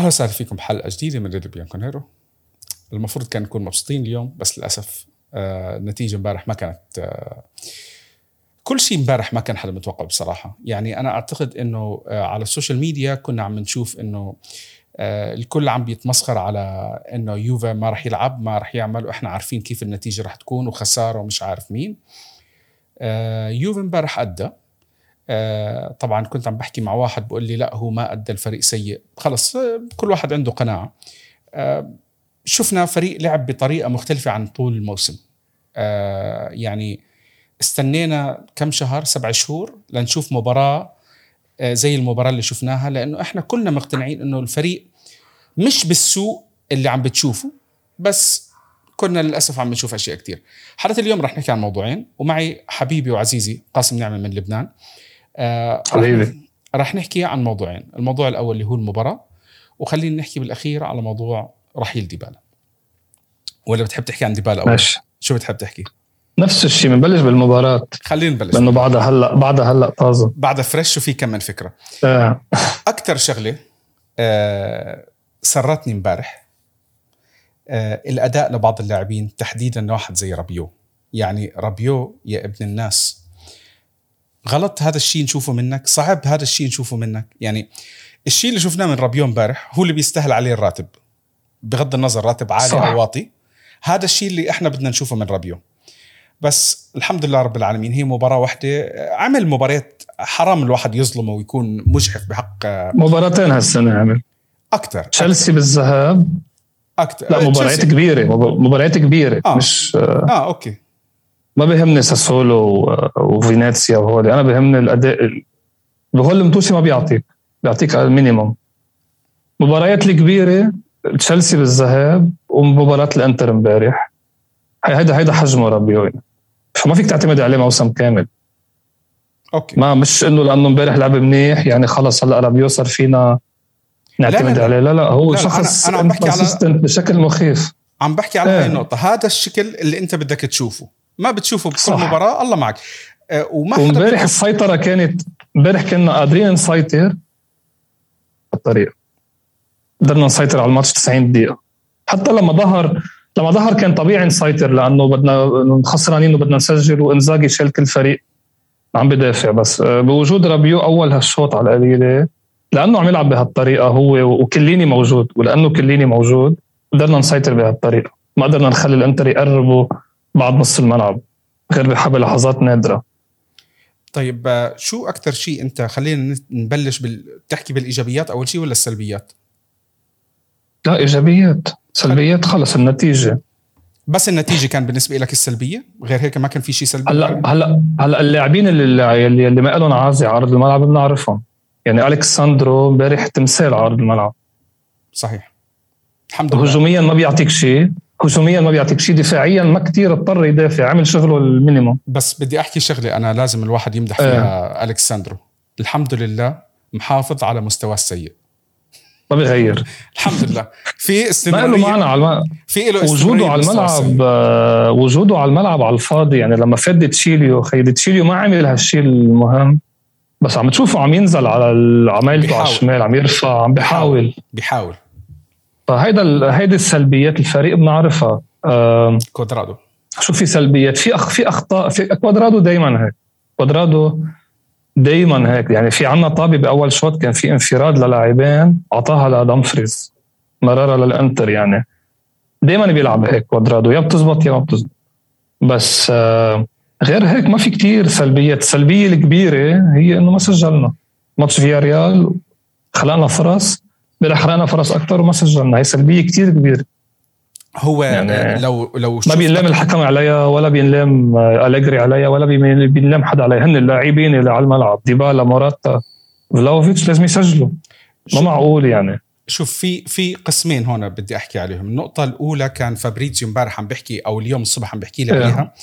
أهلا وسهلا فيكم بحلقة جديدة من راديو بيانكونيرو المفروض كان نكون مبسوطين اليوم بس للأسف آه النتيجة امبارح ما كانت آه كل شيء امبارح ما كان حدا متوقع بصراحة. يعني أنا أعتقد إنه آه على ال social media كنا عم نشوف إنه الكل عم بيتمسخر على إنه يوفا ما راح يلعب ما راح يعمل وإحنا عارفين كيف النتيجة راح تكون وخسارة ومش عارف مين. يوفا امبارح أدى. طبعا كنت عم بحكي مع واحد بقول لي لا هو ما أدى الفريق سيء. خلص آه، كل واحد عنده قناعة. آه، شفنا فريق لعب بطريقة مختلفة عن طول الموسم. يعني استنينا كم شهر سبع شهور لنشوف مباراة زي المباراة اللي شفناها لأنه إحنا كلنا مقتنعين إنه الفريق مش بالسوء اللي عم بتشوفه بس كنا للأسف عم نشوف أشياء كثير حلقة اليوم رح نحكي عن موضوعين ومعي حبيبي وعزيزي قاسم نعمة من لبنان. آه حبيبي. رح نحكي عن موضوعين. الموضوع الأول اللي هو المباراة وخلينا نحكي بالأخير على موضوع رحيل ديبالا. ولا بتحب تحكي عن ديبالا أول؟ ماشي. شو بتحب تحكي؟ نفس الشيء بنبلش بالمباراة. خلينا نبلش. لأنه بعدها هلا بعدها هلأ طازة. بعدها fresh وفي كم من فكرة. آه. أكثر شغلة آه سرتني امبارح آه الأداء لبعض اللاعبين تحديدا واحد زي رابيو. يعني رابيو يا ابن الناس غلط هذا الشيء نشوفه منك. صعب هذا الشيء نشوفه منك. يعني الشيء اللي شفناه من رابيو امبارح هو اللي بيستاهل عليه الراتب. بغض النظر راتب عالي صح. أو واطي. هذا الشيء اللي إحنا بدنا نشوفه من رابيو بس الحمد لله رب العالمين هي مباراة واحدة. عمل مباريات حرام الواحد يظلمه ويكون مجحف بحق مباراتين هالسنة عمل. أكثر تشيلسي بالذهاب. أكثر لا مباريات كبيرة. مباريات كبيرة آه. مش آه okay. ما بيهمني ساسولو وفينيسيا وهول. أنا بيهمني الأداء بهول المتوسي ما بيعطيك بيعطيك ال minimum مباريات الكبيرة تشيلسي بالذهاب ومباراة الإنتر امبارح. هيدا هيدا حجمه ربيو فما فيك تعتمد عليه موسم كامل. okay. ما مش إنه لأنه امبارح لعب منيح يعني خلص هلأ ربيو صار فينا نعتمد لا لا عليه. لا لا هو لا شخص أنا, أنا عم بحكي على بشكل مخيف. عم بحكي على هاي النقطة. هذا الشكل اللي أنت بدك تشوفه. ما بتشوفه بكل مباراة الله معك. آه، وما وامبارح السيطرة كانت امبارح كنا قادرين نسيطر بالطريقة قدرنا نسيطر على الماتش 90 دقيقة. حتى لما ظهر لما ظهر كان طبيعي نسيطر لأنه بدنا خسرانين وبدنا نسجل وإنزاجي شال كل فريق. عم بدافع بس. آه، بوجود رابيو أول هالشوط على القليلة لأنه عم يلعب بهالطريقة هو وكليني موجود ولأنه كليني موجود قدرنا نسيطر بهالطريقة. ما قدرنا نخلي الإنتر يقربوا بعد نص الملعب غير بلحظات نادرة. طيب آه، شو أكثر شيء أنت خلينا نبلش بال... تحكي بالإيجابيات أول شيء ولا السلبيات؟ لا إيجابيات. سلبيات خلص النتيجة. بس النتيجة كان بالنسبة لك السلبية؟ غير هيك ما كان في شيء سلبي؟ هلا هلا هلا اللاعبين اللي اللي, اللي ما لهم عازي عرض الملعب بنعرفهم. يعني الكساندرو امبارح تمثال ع أرض الملعب. صحيح. الحمد لله. هجوميا ما بيعطيك شيء. هجوميا ما بيعطيك شيء دفاعيا ما كتير اضطر يدافع عمل شغله ال minimum. بس بدي أحكي شغلة أنا لازم الواحد يمدح فيها آه. الكساندرو الحمد لله محافظ على مستواه السيء. ما بيغير الحمد لله. في استمرارية. ما له معنى على الم... في له وجوده على الملعب آه وجوده على الملعب على الفاضي. يعني لما فات دي تشيليو خي دي تشيليو ما عمل هالشيء المهم. بس عم تشوفه عم ينزل على عمايلته على الشمال عم يرفع عم بيحاول. بيحاول. فهيدا هيدي السلبيات الفريق بنعرفها. كوادرادو. شو في سلبيات؟ في أخ في اخطاء في كوادرادو دائما هيك. كوادرادو دائما هيك. يعني في عنا طابة بأول شوط كان في انفراد للاعبين أعطاها لدمفريز مرارة للإنتر يعني. دائما بيلعب هيك كوادرادو. يا بتزبط يا ما بتزبط. بس غير هيك ما في كتير سلبيات. السلبية الكبيرة هي إنه ما سجلنا. ماتش فيا ريال خلقنا فرص. حرقنا فرص أكثر وما سجلنا. هي سلبية كثير كبيرة. هو يعني لو لو ما بينلام الحكم عليها ولا بينلام أليجري عليها ولا بينلام حدا عليها هن اللاعبين اللي على الملعب ديبالا موراتا فلاوفيتش لازم يسجلوا. ما معقول يعني. شوف في في قسمين هون بدي أحكي عليهم. النقطة الأولى كان فابريزيو امبارح عم بحكي أو اليوم الصبح عم بحكي لي إيه. عليها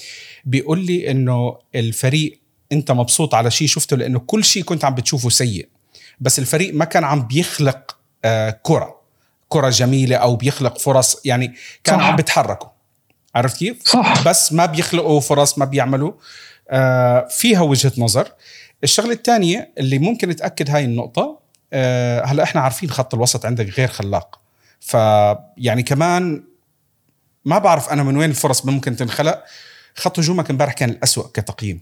بيقول لي إنه الفريق أنت مبسوط على شيء شفته لأنه كل شيء كنت عم بتشوفه سيء. بس الفريق ما كان عم بيخلق كرة. كرة جميلة أو بيخلق فرص يعني كانوا عم بيتحركوا. عرفت كيف؟ صح. بس ما بيخلقوا فرص ما بيعملوا. آه فيها وجهة نظر. الشغلة الثانية اللي ممكن تاكد هاي النقطة آه، هلأ إحنا عارفين خط الوسط عندك غير خلاق. فيعني كمان ما بعرف أنا من وين الفرص ممكن تنخلق. خط هجومك امبارح كان الأسوأ كتقييم.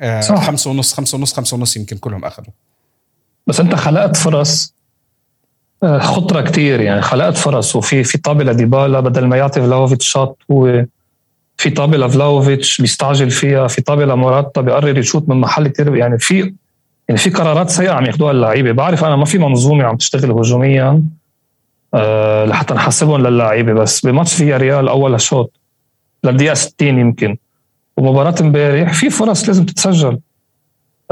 آه، صح. خمسة ونص خمسة ونص خمسة ونص يمكن كلهم أخذوا. بس أنت خلقت فرص آه، خطرة كتير يعني خلقت فرص. وفي في طابه لديبالا بدل ما يعطي فلاوفيتش shoot هو في طابه لفلاوفيتش بيستعجل فيها. في طابه لموراتا بيقرر يشوت من محل كتير يعني في يعني في قرارات سيئة عم ياخذوها اللعيبة. بعرف أنا ما في منظومة عم تشتغل هجوميا أه لحتى نحسبهم للعيبة. بس بماتش فيها ريال أول شوط للدقيقة 60 يمكن ومباراة امبارح في فرص لازم تتسجل.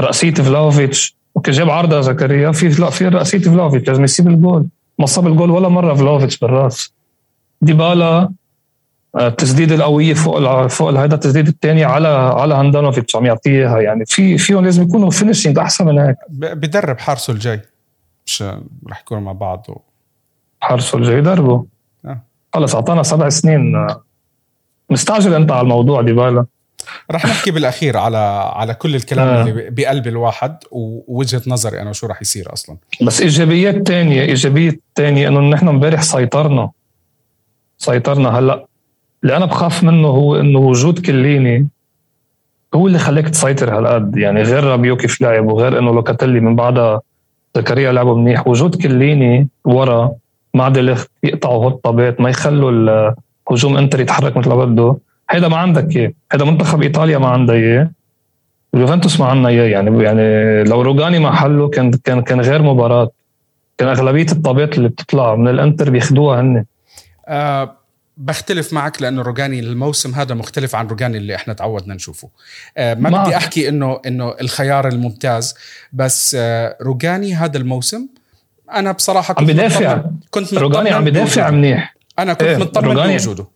رأسية فلاوفيتش okay جاب عارضه زكريا. في لا في رأسية فلاوفيتش لازم يسيب الجول. ما صاب الجول ولا مرة فلاوفيتش بالراس. ديبالا آه، التسديده القويه فوق فوق هذا التسديد الثاني على على هاندانوفيتش عم يعطيها يعني في فيهم لازم يكونوا finishing أحسن من هيك. بدرب حارسه الجاي. مش رح يكونوا مع بعض و... حارسه الجاي يدربوا. آه. خلص أعطانا سبع سنين. آه، مستعجل أنت على الموضوع ديبالا. رح نحكي بالأخير على على كل الكلام آه. اللي بقلب الواحد ووجهة نظري أنا شو رح يصير أصلا. بس إيجابيات تانية ايجابيه تانية إنه نحن امبارح سيطرنا. سيطرنا هلأ. اللي أنا بخاف منه هو إنه وجود كيليني هو اللي خلاك تسيطر هالقد. يعني غير رابيو كيف لعب وغير إنه لوكاتيلي من بعدها زكريا لعبوا منيح. وجود كليني ورا مع ديليخت يقطعوا هالطابات ما يخلوا الهجوم إنتر يتحرك مثل ما بده. هيدا ما عندك اياه هيدا منتخب إيطاليا ما عنده اياه اليوفنتوس ما عندنا اياه يعني يعني لو روجاني محله كان كان كان غير مباراة. كان أغلبية الطابات اللي بتطلع من الإنتر بياخدوها هن أه بختلف معك لأنه روجاني الموسم هذا مختلف عن روجاني اللي إحنا تعودنا نشوفه. أه ما معك. بدي أحكي إنه إنه الخيار الممتاز بس أه روجاني هذا الموسم أنا بصراحة عم بدافع. كنت روجاني عم بدافع. منيح. أنا كنت إيه، مطمن بوجوده.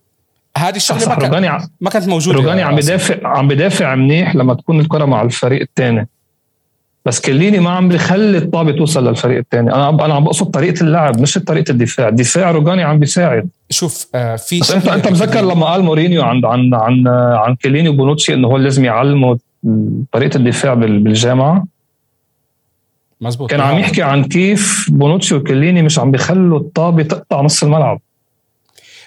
هذه الشغلة ما, كان روجاني ع- ما كانت موجودة. روجاني عم. بدافع عم بدافع منيح لما تكون الكرة مع الفريق الثاني بس كليني ما عم بخلي الطابة توصل للفريق الثاني أنا أنا عم بقصد طريقة اللعب مش طريقة الدفاع. الدفاع روجاني عم بيساعد. شوف آه في بس انت أنت مذكر لما قال مورينيو عن عن عن عن كليني وبونوتشي إنه هو لازم يعلموا طريقة الدفاع بال- بالجامعة؟ مزبوط. كان عم يحكي عن كيف بونوتشي وكليني مش عم بيخلوا الطابة تقطع نص الملعب.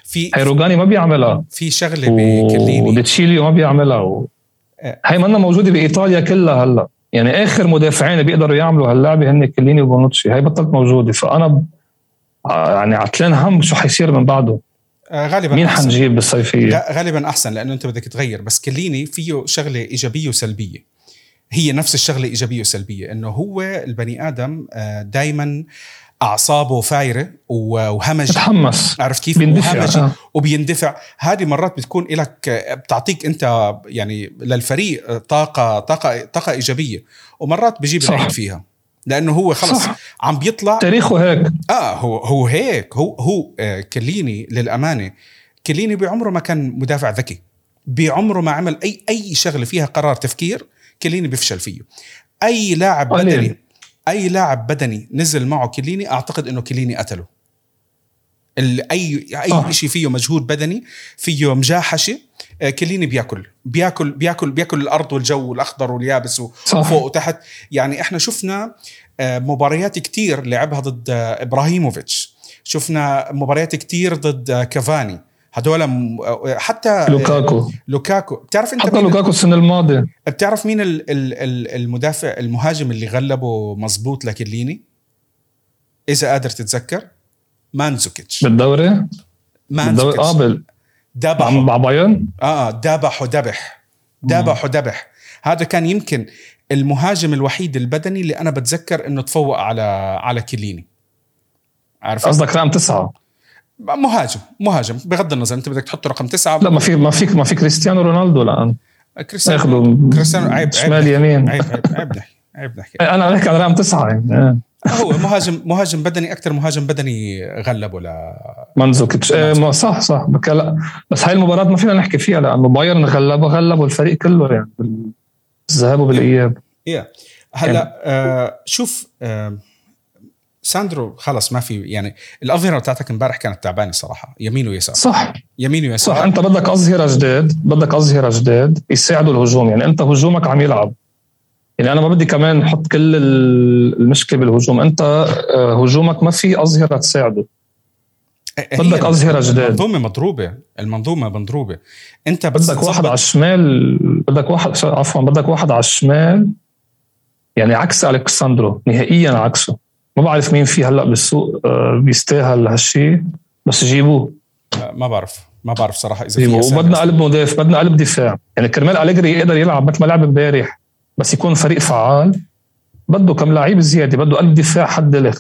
في هي روجاني ما بيعملها. في شغلة بكليني وديتشيليو ما بيعملها. و... آه. هي منا موجودة بإيطاليا كلها هلا. يعني آخر مدافعين بيقدروا يعملوا هاللعبة هن كليني وبونوتشي. هي بطلت موجودة. فأنا ب... آه يعني عتلان هم شو حيصير من بعده؟ آه غالبا مين أحسن. حنجيب بالصيفية؟ لا غالبا أحسن لأنه أنت بدك تغير. بس كليني فيه شغلة إيجابية وسلبية. هي نفس الشغلة إيجابية وسلبية إنه هو البني آدم دائما أعصابه فايرة و- وهمجي بتحمس عرفت كيف؟ بيندفع. آه. وبيندفع. هذه مرات بتكون لك بتعطيك أنت يعني للفريق طاقة طاقة طاقة إيجابية. ومرات بيجيب صح. العيد فيها. لأنه هو خلص صح. عم بيطلع. تاريخه هيك. آه هو هو هيك. هو هو آه كليني للأمانة. كليني بعمره ما كان مدافع ذكي. بعمره ما عمل أي أي شغلة فيها قرار تفكير كليني بيفشل فيه. أي لاعب. بدني أي لاعب بدني نزل معه كليني أعتقد إنه كليني قتله. اي أي صح. شيء فيه مجهود بدني فيه مجاحشة آه، كليني بياكل. بياكل بياكل بياكل الأرض والجو والأخضر واليابس. وفوق وتحت. يعني إحنا شفنا آه، مباريات كتير لعبها ضد آه، إبراهيموفيتش. شفنا مباريات كتير ضد آه، كافاني. آه، حتى آه، لوكاكو. لوكاكو. بتعرف انت حتى لوكاكو السنة الماضية. بتعرف مين ال- ال- ال- المدافع المهاجم اللي غلبه مزبوط لكيليني إذا قادر تتذكر مانزوكيتش. بالدوري؟ مانزوكيتش. بال- مع دبحه مع بايرن؟ آه دبح ودبح دبح ودبح هذا كان يمكن المهاجم الوحيد البدني اللي أنا بتذكر إنه تفوق على على كيليني عارف؟ قصدك رقم تسعة. مهاجم مهاجم. بغض النظر انت بدك تحط رقم تسعة. لا ما في ما فيك ما في كريستيانو رونالدو الآن. كريستيانو ياخذوا كريستيانو عيب شمال. يمين. عيب عيب عيب نحكي عيب نحكي أنا بحكي عن رقم تسعة يعني. آه. هو مهاجم مهاجم بدني أكثر مهاجم بدني غلبه ل مانزوكيتش إيه ما صح صح. بك لا. بس هاي المباراة ما فينا نحكي فيها لأنه بايرن غلبه غلبوا الفريق كله يعني بالذهاب وبالإياب. يا هلا آه شوف آه ساندرو خلص ما في يعني الأظهرة بتاعتك امبارح كانت تعبانة صراحة يمين ويسار. صح. يمين ويسار. صح. أنت بدك أظهرة جداد بدك أظهرة جداد يساعدوا الهجوم يعني أنت هجومك عم يلعب. يعني أنا ما بدي كمان نحط كل المشكلة بالهجوم أنت آه، هجومك ما في أظهرة تساعده. بدك أظهرة جداد المنظومة مضروبة المنظومة مضروبة. أنت بدك واحد على الشمال بدك واحد عفوا بدك واحد على الشمال يعني عكس الكساندرو نهائيا عكسه. ما بعرف مين في هلأ بالسوق آه، بيستاهل هالشيء بس جيبوه. ما بعرف ما بعرف صراحة إذا في وبدنا قلب مدافع بدنا قلب دفاع. يعني كرمال أليجري يقدر يلعب مثل ما لعب امبارح بس يكون فريق فعال بده كم لعيب زيادة بده قلب دفاع حد دلخ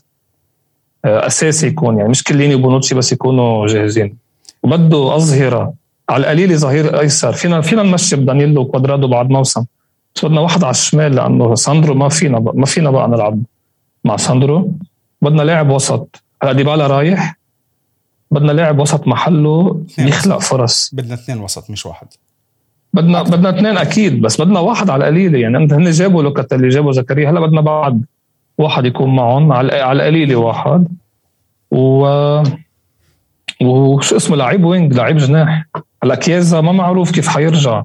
آه، أساسي يكون يعني مش كيليني وبونوتشي بس يكونوا جاهزين. وبده أظهرة على القليل ظهير أيسر. فينا فينا نمشي بدانيلو وكوادرادو بعد موسم. بس بدنا واحد على الشمال لأنه ساندرو ما فينا ما فينا بقى نلعب. مع ساندرو. بدنا لاعب وسط. هلا ديبالا رايح. بدنا لاعب وسط محله يخلق فرص. بدنا اثنين وسط مش واحد. بدنا بدنا اثنين أكيد بس بدنا واحد على القليلة. يعني انت هن جابوا لوكاتيلي جابوا زكريا. هلا بدنا بعد واحد يكون معهم على على القليلة واحد. و وشو اسمه؟ لعيب وينج لعيب جناح. هلا كيازا ما معروف كيف حيرجع.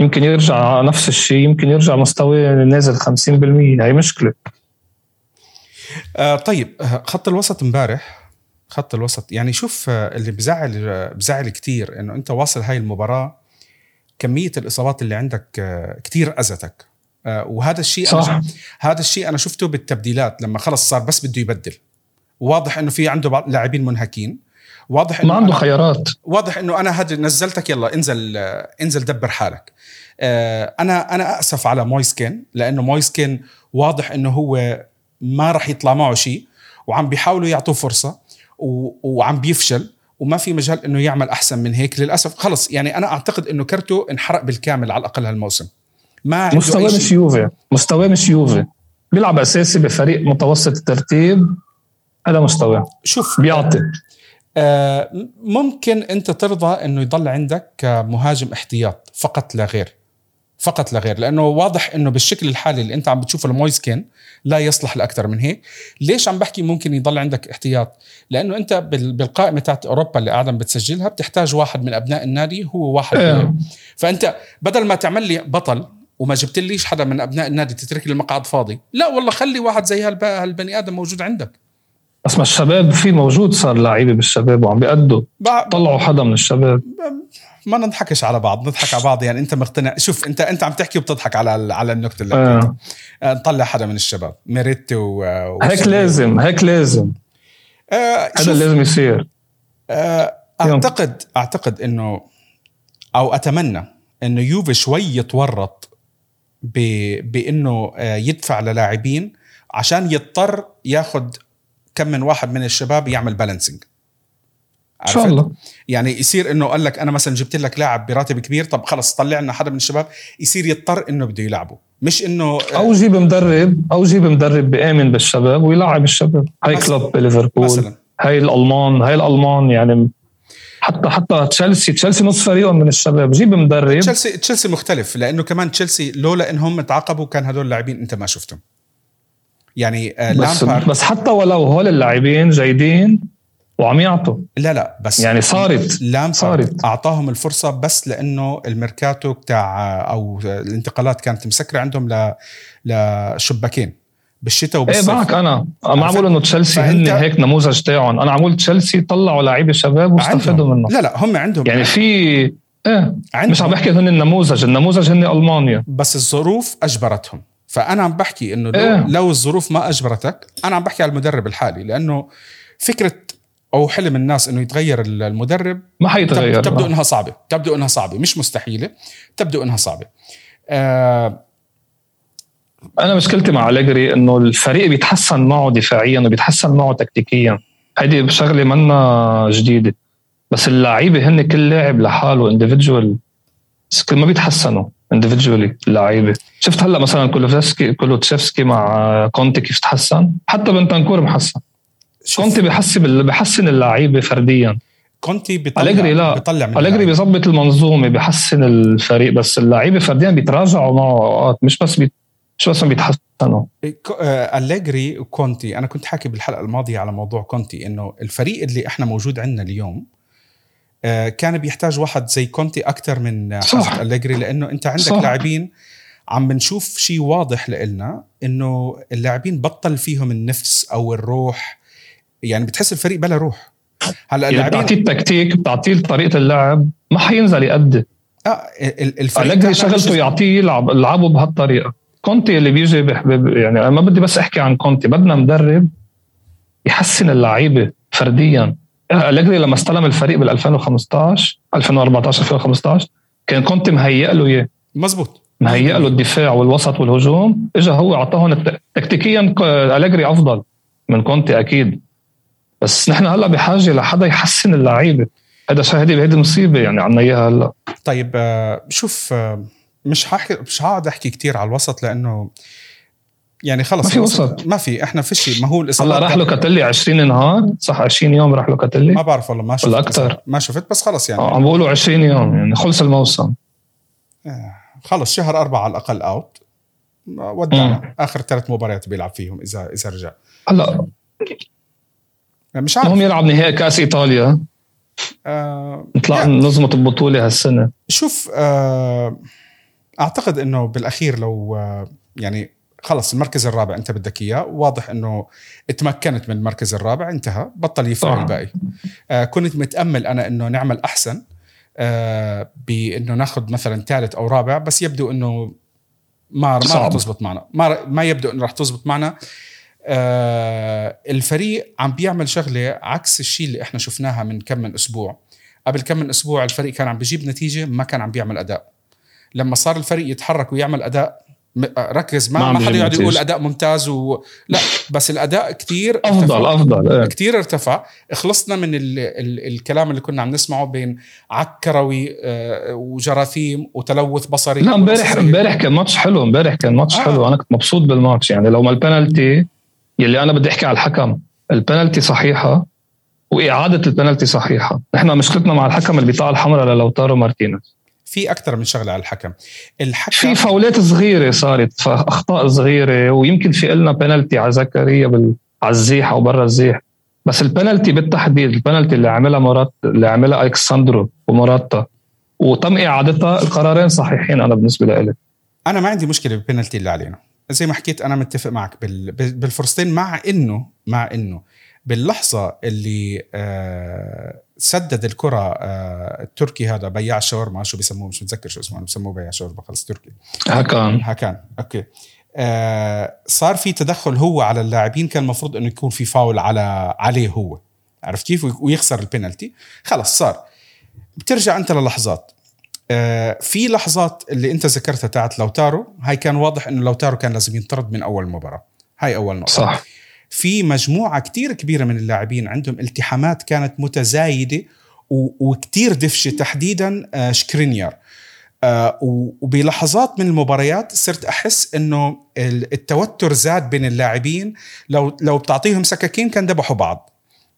يمكن يرجع نفس الشيء يمكن يرجع مستوى نازل 50% هي مشكلة. آه طيب خط الوسط امبارح خط الوسط يعني شوف آه، اللي بزعل بزعل كثير إنه أنت واصل هاي المباراة كمية الإصابات اللي عندك آه، كثير أذتك. آه، وهذا الشيء صح. أنا هذا الشيء أنا شفته بالتبديلات لما خلص صار بس بده يبدل. واضح إنه في عنده لاعبين منهكين. واضح إنه ما عنده خيارات. واضح إنه أنا هذا نزلتك يلا انزل انزل دبر حالك. أنا أنا أسف على مويسكين لأنه مويسكين واضح إنه هو ما راح يطلع معه شيء وعم بيحاولوا يعطوه فرصة وعم بيفشل وما في مجال إنه يعمل أحسن من هيك للأسف. خلص يعني أنا أعتقد إنه كرته انحرق بالكامل على الأقل هالموسم. ما مستواه مش يوفي. مستواه مش يوفي. بيلعب أساسي بفريق متوسط الترتيب. هذا مستواه. شوف بيعطي. آه ممكن أنت ترضى إنه يضل عندك مهاجم احتياط فقط لا غير. فقط لا غير لأنه واضح إنه بالشكل الحالي اللي أنت عم بتشوفه المويسكين لا يصلح لأكثر من هيك. ليش عم بحكي ممكن يضل عندك احتياط؟ لأنه أنت بالقائمة تاعت أوروبا اللي قاعد بتسجلها بتحتاج واحد من أبناء النادي هو واحد إيه. فأنت بدل ما تعمل لي بطل وما جبت ليش حدا من أبناء النادي تترك لي المقعد فاضي لا والله خلي واحد زي هالبني آدم موجود عندك. بس ما الشباب في موجود صار لعيبة بالشباب وعم بيأدوا. طلعوا حدا من الشباب. ما نضحكش على بعض نضحك على بعض. يعني أنت مقتنع. شوف أنت أنت عم تحكي وبتضحك على على النقطه اللي آه. آه. نطلع حدا من الشباب. ميريتي و... هيك لازم هيك لازم. آه هذا لازم يصير. آه أعتقد أعتقد إنه أو أتمنى إنه يوفي شوي يتورط ب... بإنه آه، يدفع للاعبين عشان يضطر ياخذ كم من واحد من الشباب يعمل balancing ان شاء الله. يعني يصير إنه قال لك أنا مثلا جبت لك لاعب براتب كبير طب خلص طلع لنا حدا من الشباب يصير يضطر إنه بده يلعبه. مش إنه أو جيب مدرب أو جيب مدرب بآمن بالشباب ويلعب الشباب. هاي كلوب بليفربول مثلا. هاي الألمان هاي الألمان يعني حتى حتى تشيلسي تشيلسي نص فريقهم من الشباب. جيب مدرب. تشيلسي تشيلسي مختلف لأنه كمان تشيلسي لولا إنهم تعاقبوا كان هدول اللاعبين أنت ما شفتهم. يعني آه، بس, بس حتى ولو هول اللاعبين جيدين وعم يعطوا. لا لا بس يعني صارت لامبارد صارت. أعطاهم الفرصة بس لأنه الميركاتو بتاع أو الانتقالات كانت مسكرة عندهم ل لشباكين بالشتاء وبالصيف. إيه معك أنا ما عم بقول إنه تشيلسي هن هيك نموذج تاعهم. أنا عم تشيلسي طلعوا لعيبة شباب واستفادوا منه لا لا هم عندهم. يعني في إيه عندهم. مش عم بحكي هن النموذج. النموذج هن ألمانيا. بس الظروف أجبرتهم. فأنا عم بحكي إنه لو, إيه؟ لو الظروف ما أجبرتك أنا عم بحكي على المدرب الحالي لأنه فكرة أو حلم الناس إنه يتغير المدرب ما حيتغير تبدو إنها صعبة تبدو إنها صعبة مش مستحيلة تبدو إنها صعبة. آه أنا مشكلتي مع أليجري إنه الفريق بيتحسن معه دفاعيا وبيتحسن معه تكتيكيا. هيدي شغلة منا جديدة. بس اللعيبة هن كل لاعب لحاله individual ما بيتحسنوا individually اللعيبة. شفت هلأ مثلا كولوفسكي كولوسيفسكي مع كونتي كيف تحسن؟ حتى بنتنكور تحسن. كونتي بحسن بحسن اللعيبة فرديا. كونتي بيطلع أليجري لا. بيطلع من أليجري بيظبط المنظومة بحسن الفريق بس اللعيبة فرديا بيتراجعوا معه اوقات مش بس بي... مش بس بيتحسنوا. آه، أليجري وكونتي أنا كنت حاكي بالحلقة الماضية على موضوع كونتي إنه الفريق اللي إحنا موجود عندنا اليوم آه، كان بيحتاج واحد زي كونتي أكثر من صح. أليجري لأنه أنت عندك لاعبين عم بنشوف شيء واضح لإلنا إنه اللاعبين بطل فيهم النفس أو الروح يعني بتحس الفريق بلا روح. هلا يعني بتعطيه التكتيك بتعطيه طريقة اللعب ما حينزل يأدي. آه الفريق ألجري شغلته يعطيه يلعب يلعبه بهالطريقة. كونتي اللي بيجي يعني أنا ما بدي بس أحكي عن كونتي بدنا مدرب يحسن اللعيبة فرديا. ألجري لما استلم الفريق بال 2015 2014 2015 كان كونتي مهيئ له إياه. مزبوط. مهيئ له الدفاع والوسط والهجوم. اجى هو أعطاهم تكتيكيا ألجري أفضل من كونتي أكيد. بس نحن هلا بحاجة لحدا يحسن اللعيبة. هذا شاهدي بهيدي المصيبه يعني عنا إياها هلا. طيب آه، شوف آه، مش حاحكي مش هقعد أحكي كثير على الوسط لأنه يعني خلص ما في وسط. ما في إحنا فيش ما هو هلا راح له كاتلي 20 نهار صح؟ 20 يوم راح له كاتلي ما بعرف والله ما شفت ولا أكثر ما شفت بس خلص يعني. عم بقولوا 20 يوم يعني خلص الموسم. آه، خلص شهر أربعة على الأقل أوت ودعنا. آخر ثلاث مباريات بيلعب فيهم إذا إذا رجع. هلا مش عارف. هم يلعب نهائي كأس إيطاليا. آه نطلع يعني نظمت البطولة هالسنة. شوف آه أعتقد إنه بالأخير لو آه يعني خلص المركز الرابع أنت بدك إياه واضح إنه تمكنت من المركز الرابع انتهى بطل يفرق الباقي. آه كنت متأمل أنا إنه نعمل أحسن آه بإنه ناخذ مثلا ثالث أو رابع بس يبدو إنه ما ما راح تزبط معنا. ما ما يبدو إنه راح تزبط معنا. آه الفريق عم بيعمل شغلة عكس الشيء اللي إحنا شفناها من كم من أسبوع. قبل كم من أسبوع الفريق كان عم بيجيب نتيجة ما كان عم بيعمل أداء. لما صار الفريق يتحرك ويعمل أداء ركز ما ما حدا يقعد يقول أداء ممتاز و... لا بس الأداء كتير أفضل أفضل إيه. كثير ارتفع. خلصنا من ال... ال... الكلام اللي كنا عم نسمعه بين عك كروي آه، وجراثيم وتلوث بصري لا امبارح امبارح كان ماتش حلو امبارح كان ماتش آه. حلو. أنا كنت مبسوط بالماتش. يعني لو ما البنالتي يلي أنا بدي أحكي على الحكم. البنالتي صحيحة وإعادة البنالتي صحيحة. نحن مشكلتنا مع الحكم البطاقه الحمراء للوتارو مارتينيز. في أكثر من شغلة على الحكم. الحكم في فاولات صغيرة صارت أخطاء صغيرة ويمكن في لنا بنالتي على زكريا بال... على الزيح أو برا الزيح. بس البنالتي بالتحديد البنالتي اللي عملها موراتا اللي عملها الكساندرو وموراتا وتم إعادتها القرارين صحيحين أنا بالنسبة لي أنا ما عندي مشكلة بالبنالتي اللي علينا. زي ما حكيت أنا متفق معك بالفرصتين مع إنه مع إنه باللحظة اللي آه سدد الكرة آه التركي هذا بياع الشاورما شو بيسموه؟ مش متذكر شو اسمه بسموه بياع شاورما خلص تركي. هكان. هكان أوكي. آه صار في تدخل هو على اللاعبين كان المفروض إنه يكون في فاول على عليه هو. عرفت كيف؟ ويخسر البينالتي خلص صار. بترجع أنت للحظات. في لحظات اللي انت ذكرتها تاعت لوتارو هاي كان واضح إنه لوتارو كان لازم ينطرد من أول مباراة. هاي أول نقطة. صح. في مجموعة كتير كبيرة من اللاعبين عندهم التحامات كانت متزايدة وكتير دفشة تحديدا آه، شكرينيار. آه، وبلحظات من المباريات صرت أحس إنه التوتر زاد بين اللاعبين. لو لو بتعطيهم سكاكين كان ذبحوا بعض.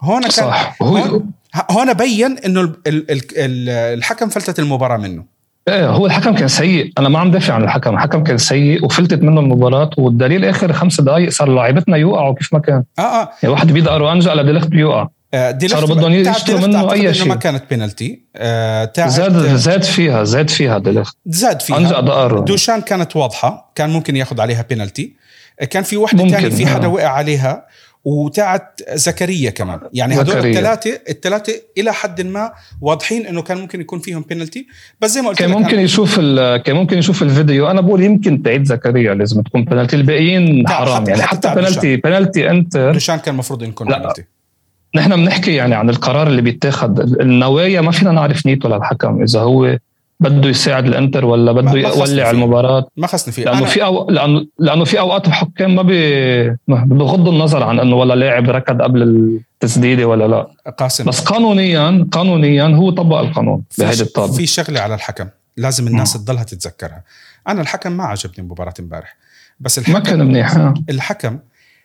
هون كان صح. هون, هون بين إنه الحكم فلتت المباراة منه. إيه هو الحكم كان سيء. أنا ما عم دافع عن الحكم. الحكم كان سيء وفلتت منه المباراة. والدليل آخر خمس دقائق صار لاعبتنا يوقعوا كيف ما كان. آه آه. يعني واحد بيدقر وانجا على ديليخت بيوقع. آه صاروا بدهم يشتروا منه أي شيء ما كانت بينالتي آه زاد زاد فيها زاد فيها ديليخت زاد فيها. أنجا دوشان كانت واضحة. كان ممكن ياخذ عليها بينالتي كان في وحده ثانية في حدا آه. وقع عليها. وتاعت زكريا كمان. يعني هدول الثلاثه الثلاثه إلى حد ما واضحين إنه كان ممكن يكون فيهم بينالتي بس زي ما قلت كان ممكن يشوف كان ممكن يشوف الفيديو. أنا بقول يمكن تعيد زكريا لازم تكون بينالتي الباقيين حرام. يعني حتى, حتى بينالتي بينالتي انتر دوشان كان المفروض يكون بينالتي نحن بنحكي يعني عن القرار اللي بيتاخذ النوايا ما فينا نعرف نيته للحكم إذا هو بده يساعد الانتر ولا بده يولع المباراة؟ ما خصني فيه. لأنه في أو... لأنه لأنه في أوقات الحكام ما بي بغض النظر عن إنه ولا لاعب ركض قبل التسديدة ولا لا. قاسم. بس قانونيا قانونيا هو طبق القانون بهيدي الطابه في شغلة على الحكم. لازم الناس تضلها تتذكرها. أنا الحكم ما عجبني مباراه امبارح. بس الحكم ما كان منيح الحكم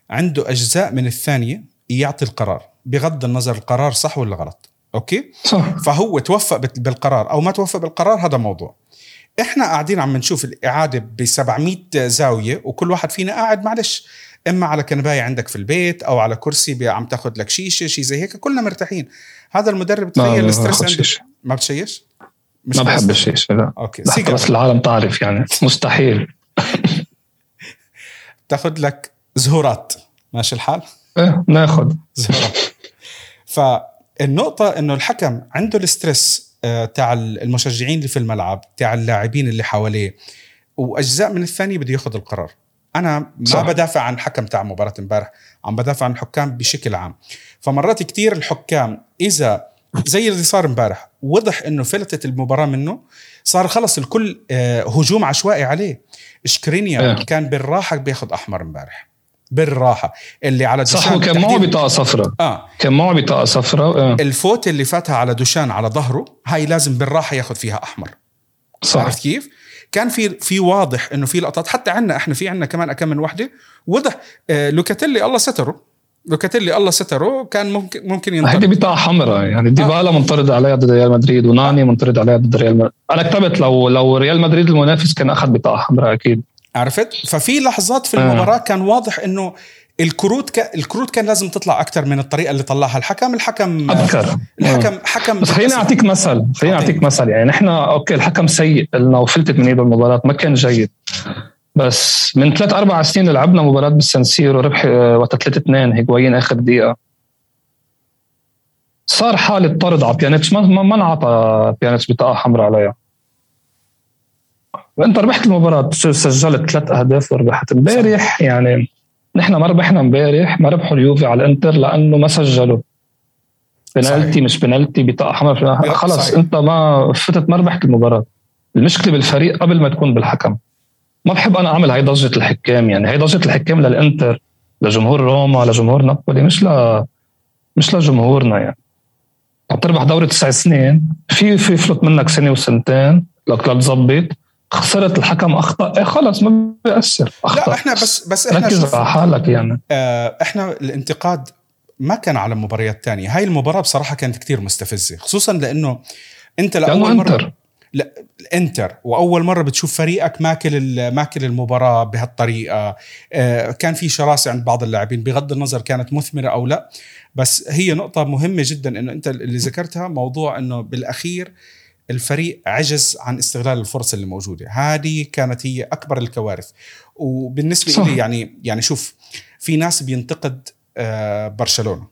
عنده أجزاء من الثانية يعطي القرار. بغض النظر القرار صح ولا غلط. Okay؟ صح. فهو توفق بالقرار. أو ما توفق بالقرار هذا موضوع. إحنا قاعدين عم نشوف الإعادة ب 700 زاوية وكل واحد فينا قاعد معلش. إما على كنباية عندك في البيت أو على كرسي عم تاخذ لك شيشه شيء زي هيك. كلنا مرتاحين. هذا المدرب تخيل ال stress عنده. ما بتشيش؟ مش ما بحب الشيشه لا. okay بس العالم تعرف يعني. مستحيل. تاخذ لك زهورات. ماشي الحال؟ إيه ناخذ زهورات. فالنقطه إنه الحكم عنده الستريس آه، تاع المشجعين اللي في الملعب تاع اللاعبين اللي حواليه وأجزاء من الثانية بده ياخذ القرار أنا ما صح. بدافع عن حكم تاع مباراة امبارح عم بدافع عن الحكام بشكل عام فمرات كتير الحكام إذا زي اللي صار امبارح وضح إنه فلتت المباراة منه صار خلص الكل آه، هجوم عشوائي عليه سكرينيار إيه. كان بالراحة بياخذ أحمر امبارح بالراحة. اللي على صح دوشان وكان معه بطاقة صفراء. آه. كان معه بطاقة صفراء آه. الفوت اللي فاتها على دوشان على ظهره هاي لازم بالراحة ياخذ فيها أحمر. صح. عرفت كيف؟ كان في في واضح إنه في لقطات حتى عندنا إحنا في عندنا كمان كم من وحدة. وضح آه لوكاتيلي الله ستره. لوكاتيلي الله ستره كان ممكن ممكن هيدي ينطرد بطاقة حمراء يعني ديبالا منطرد عليها ضد ريال مدريد وناني منطرد عليها ضد ريال مدريد أنا كتبت لو لو ريال مدريد المنافس كان أخذ بطاقة حمراء أكيد. عرفت؟ ففي لحظات في آه. المباراة كان واضح إنه الكروت ك... الكروت كان لازم تطلع أكثر من الطريقة اللي طلعها. الحكم الحكم اذكر الحكم حكم بس خليني أعطيك مثل. خليني. أعطيك. مثل. يعني نحن okay الحكم سيء لنا وفلتت من إيده المباراة ما كان جيد. بس من ثلاث أربع سنين لعبنا مباراة بالسان سيرو ربح آه، وقت 3 2 هيغوايين آخر دقيقة. صار حالة طرد على بيانيتش. ما ما ما انعطى بيانيتش بطاقة حمراء عليها. وانت ربحت المباراة سجلت ثلاث أهداف وربحت امبارح. يعني نحن ما ربحنا امبارح ما ربحوا اليوفي على الانتر لأنه ما سجلوا. بنالتي صحيح. مش بنالتي بطاقة حمراء صحيح. خلص انت ما فتت ما ربحت المباراة. المشكلة بالفريق قبل ما تكون بالحكم. ما بحب أنا أعمل هاي ضجة الحكام يعني هاي ضجة الحكام للإنتر لجمهور روما لجمهور نابولي مش ل مش لجمهورنا يعني. عم تربح دوري تسع سنين في في يفلت منك سنة وسنتين لك لتظبط. خسرت الحكم أخطأ. إيه خلص ما بيأثر. أخطأ. لا إحنا بس بس إحنا ركز على حالك يعني. آه، إحنا الانتقاد ما كان على مباريات تانية. هاي المباراة بصراحة كانت كتير مستفزة خصوصا لأنه أنت لأنه لأول مرة إنتر. لا الإنتر. وأول مرة بتشوف فريقك ماكل ماكل المباراة بهالطريقة. آه، كان في شراسة عند بعض اللاعبين بغض النظر كانت مثمرة أو لا. بس هي نقطة مهمة جدا إنه أنت اللي ذكرتها موضوع إنه بالأخير الفريق عجز عن استغلال الفرص اللي موجودة. هذه كانت هي أكبر الكوارث. وبالنسبة صح. لي يعني يعني شوف في ناس بينتقد آه، برشلونة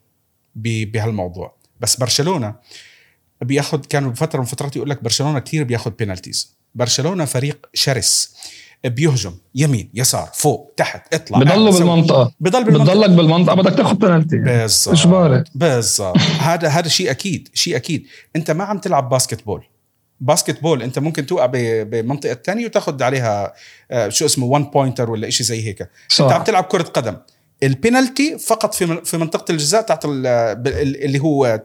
بهالموضوع. بس برشلونة بياخد كانوا بفترة من فترات يقول لك برشلونة كثير بياخد بينالتيز برشلونة فريق شرس بيهجم يمين يسار فوق تحت اطلع بضلوا. بالمنطقة. بضل بالمنطقة. بتضلك بالمنطقة. بدك تاخذ بنالتي بالضبط اجباري بالضبط هذا هذا شيء أكيد شيء أكيد. أنت ما عم تلعب basketball basketball انت ممكن توقع بمنطقة ثانية وتاخذ عليها آه، شو اسمه 1 pointer ولا شيء زي هيك. انت عم صح تلعب كرة قدم. البينالتي فقط في في منطقة الجزاء تاعت اللي هو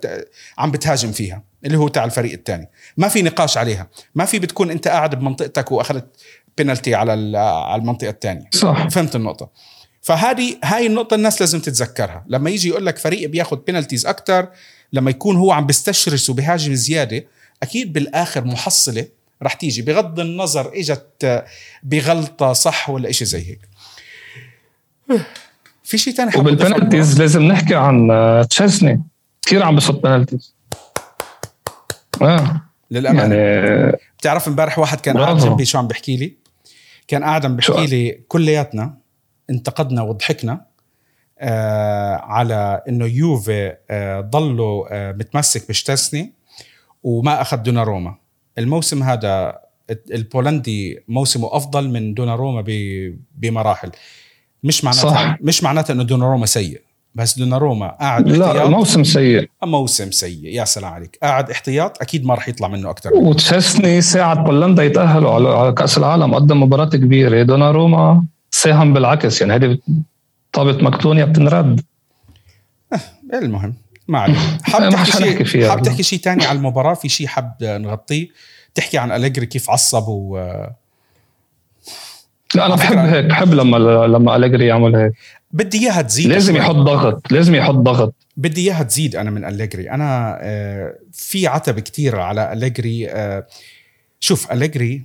عم بتهاجم فيها اللي هو تاع الفريق الثاني ما في نقاش عليها. ما في بتكون انت قاعد بمنطقتك وأخذت بينالتي على على المنطقة الثانية صح. فهمت النقطة؟ فهذه هاي النقطة الناس لازم تتذكرها. لما يجي يقول لك فريق بياخذ penalties أكثر لما يكون هو عم بيستشرس وبيهاجم زيادة أكيد بالآخر محصلة رح تيجي بغض النظر إجت آه، بغلطة صح ولا إشي زي هيك. في شيء ثاني وبالبنالتيز لازم نحكي عن آه، تشيزني. كثير عم بصد بنالتيز آه. للأمانة. يعني يعني بتعرف امبارح واحد كان قاعد. جنبي شو عم بيحكي لي؟ كان قاعد عم شو؟ بيحكي لي كلياتنا انتقدنا وضحكنا آه على إنه يوفي آه ضلوا آه متمسك بشتسني وما أخذ دوناروما. الموسم هذا البولندي موسمه أفضل من دوناروما ب- بمراحل. مش معناته صح. مش معناته إنه دوناروما سيء بس دوناروما قاعد لا احتياط. موسم سيء. موسم سيء يا سلام عليك. قاعد احتياط أكيد ما راح يطلع منه أكثر وتشيزني ساعد بولندا يتأهلوا على على كأس العالم قدم مباراة كبيرة. دوناروما ساهم بالعكس يعني هذه طابت مقتونيا بتنرد. المهم. ما عليك ما حاب تحكي شيء فيها. حاب تحكي شيء ثاني على المباراة؟ في شيء حاب نغطيه؟ تحكي عن أليجري كيف عصب و لا أنا بحب هيك بحب لما لما أليجري يعمل هيك. بدي إياها تزيد. لازم. يحط ضغط لازم يحط ضغط. بدي إياها تزيد أنا من أليجري. أنا آه، في عتب كتير على أليجري آه، شوف أليجري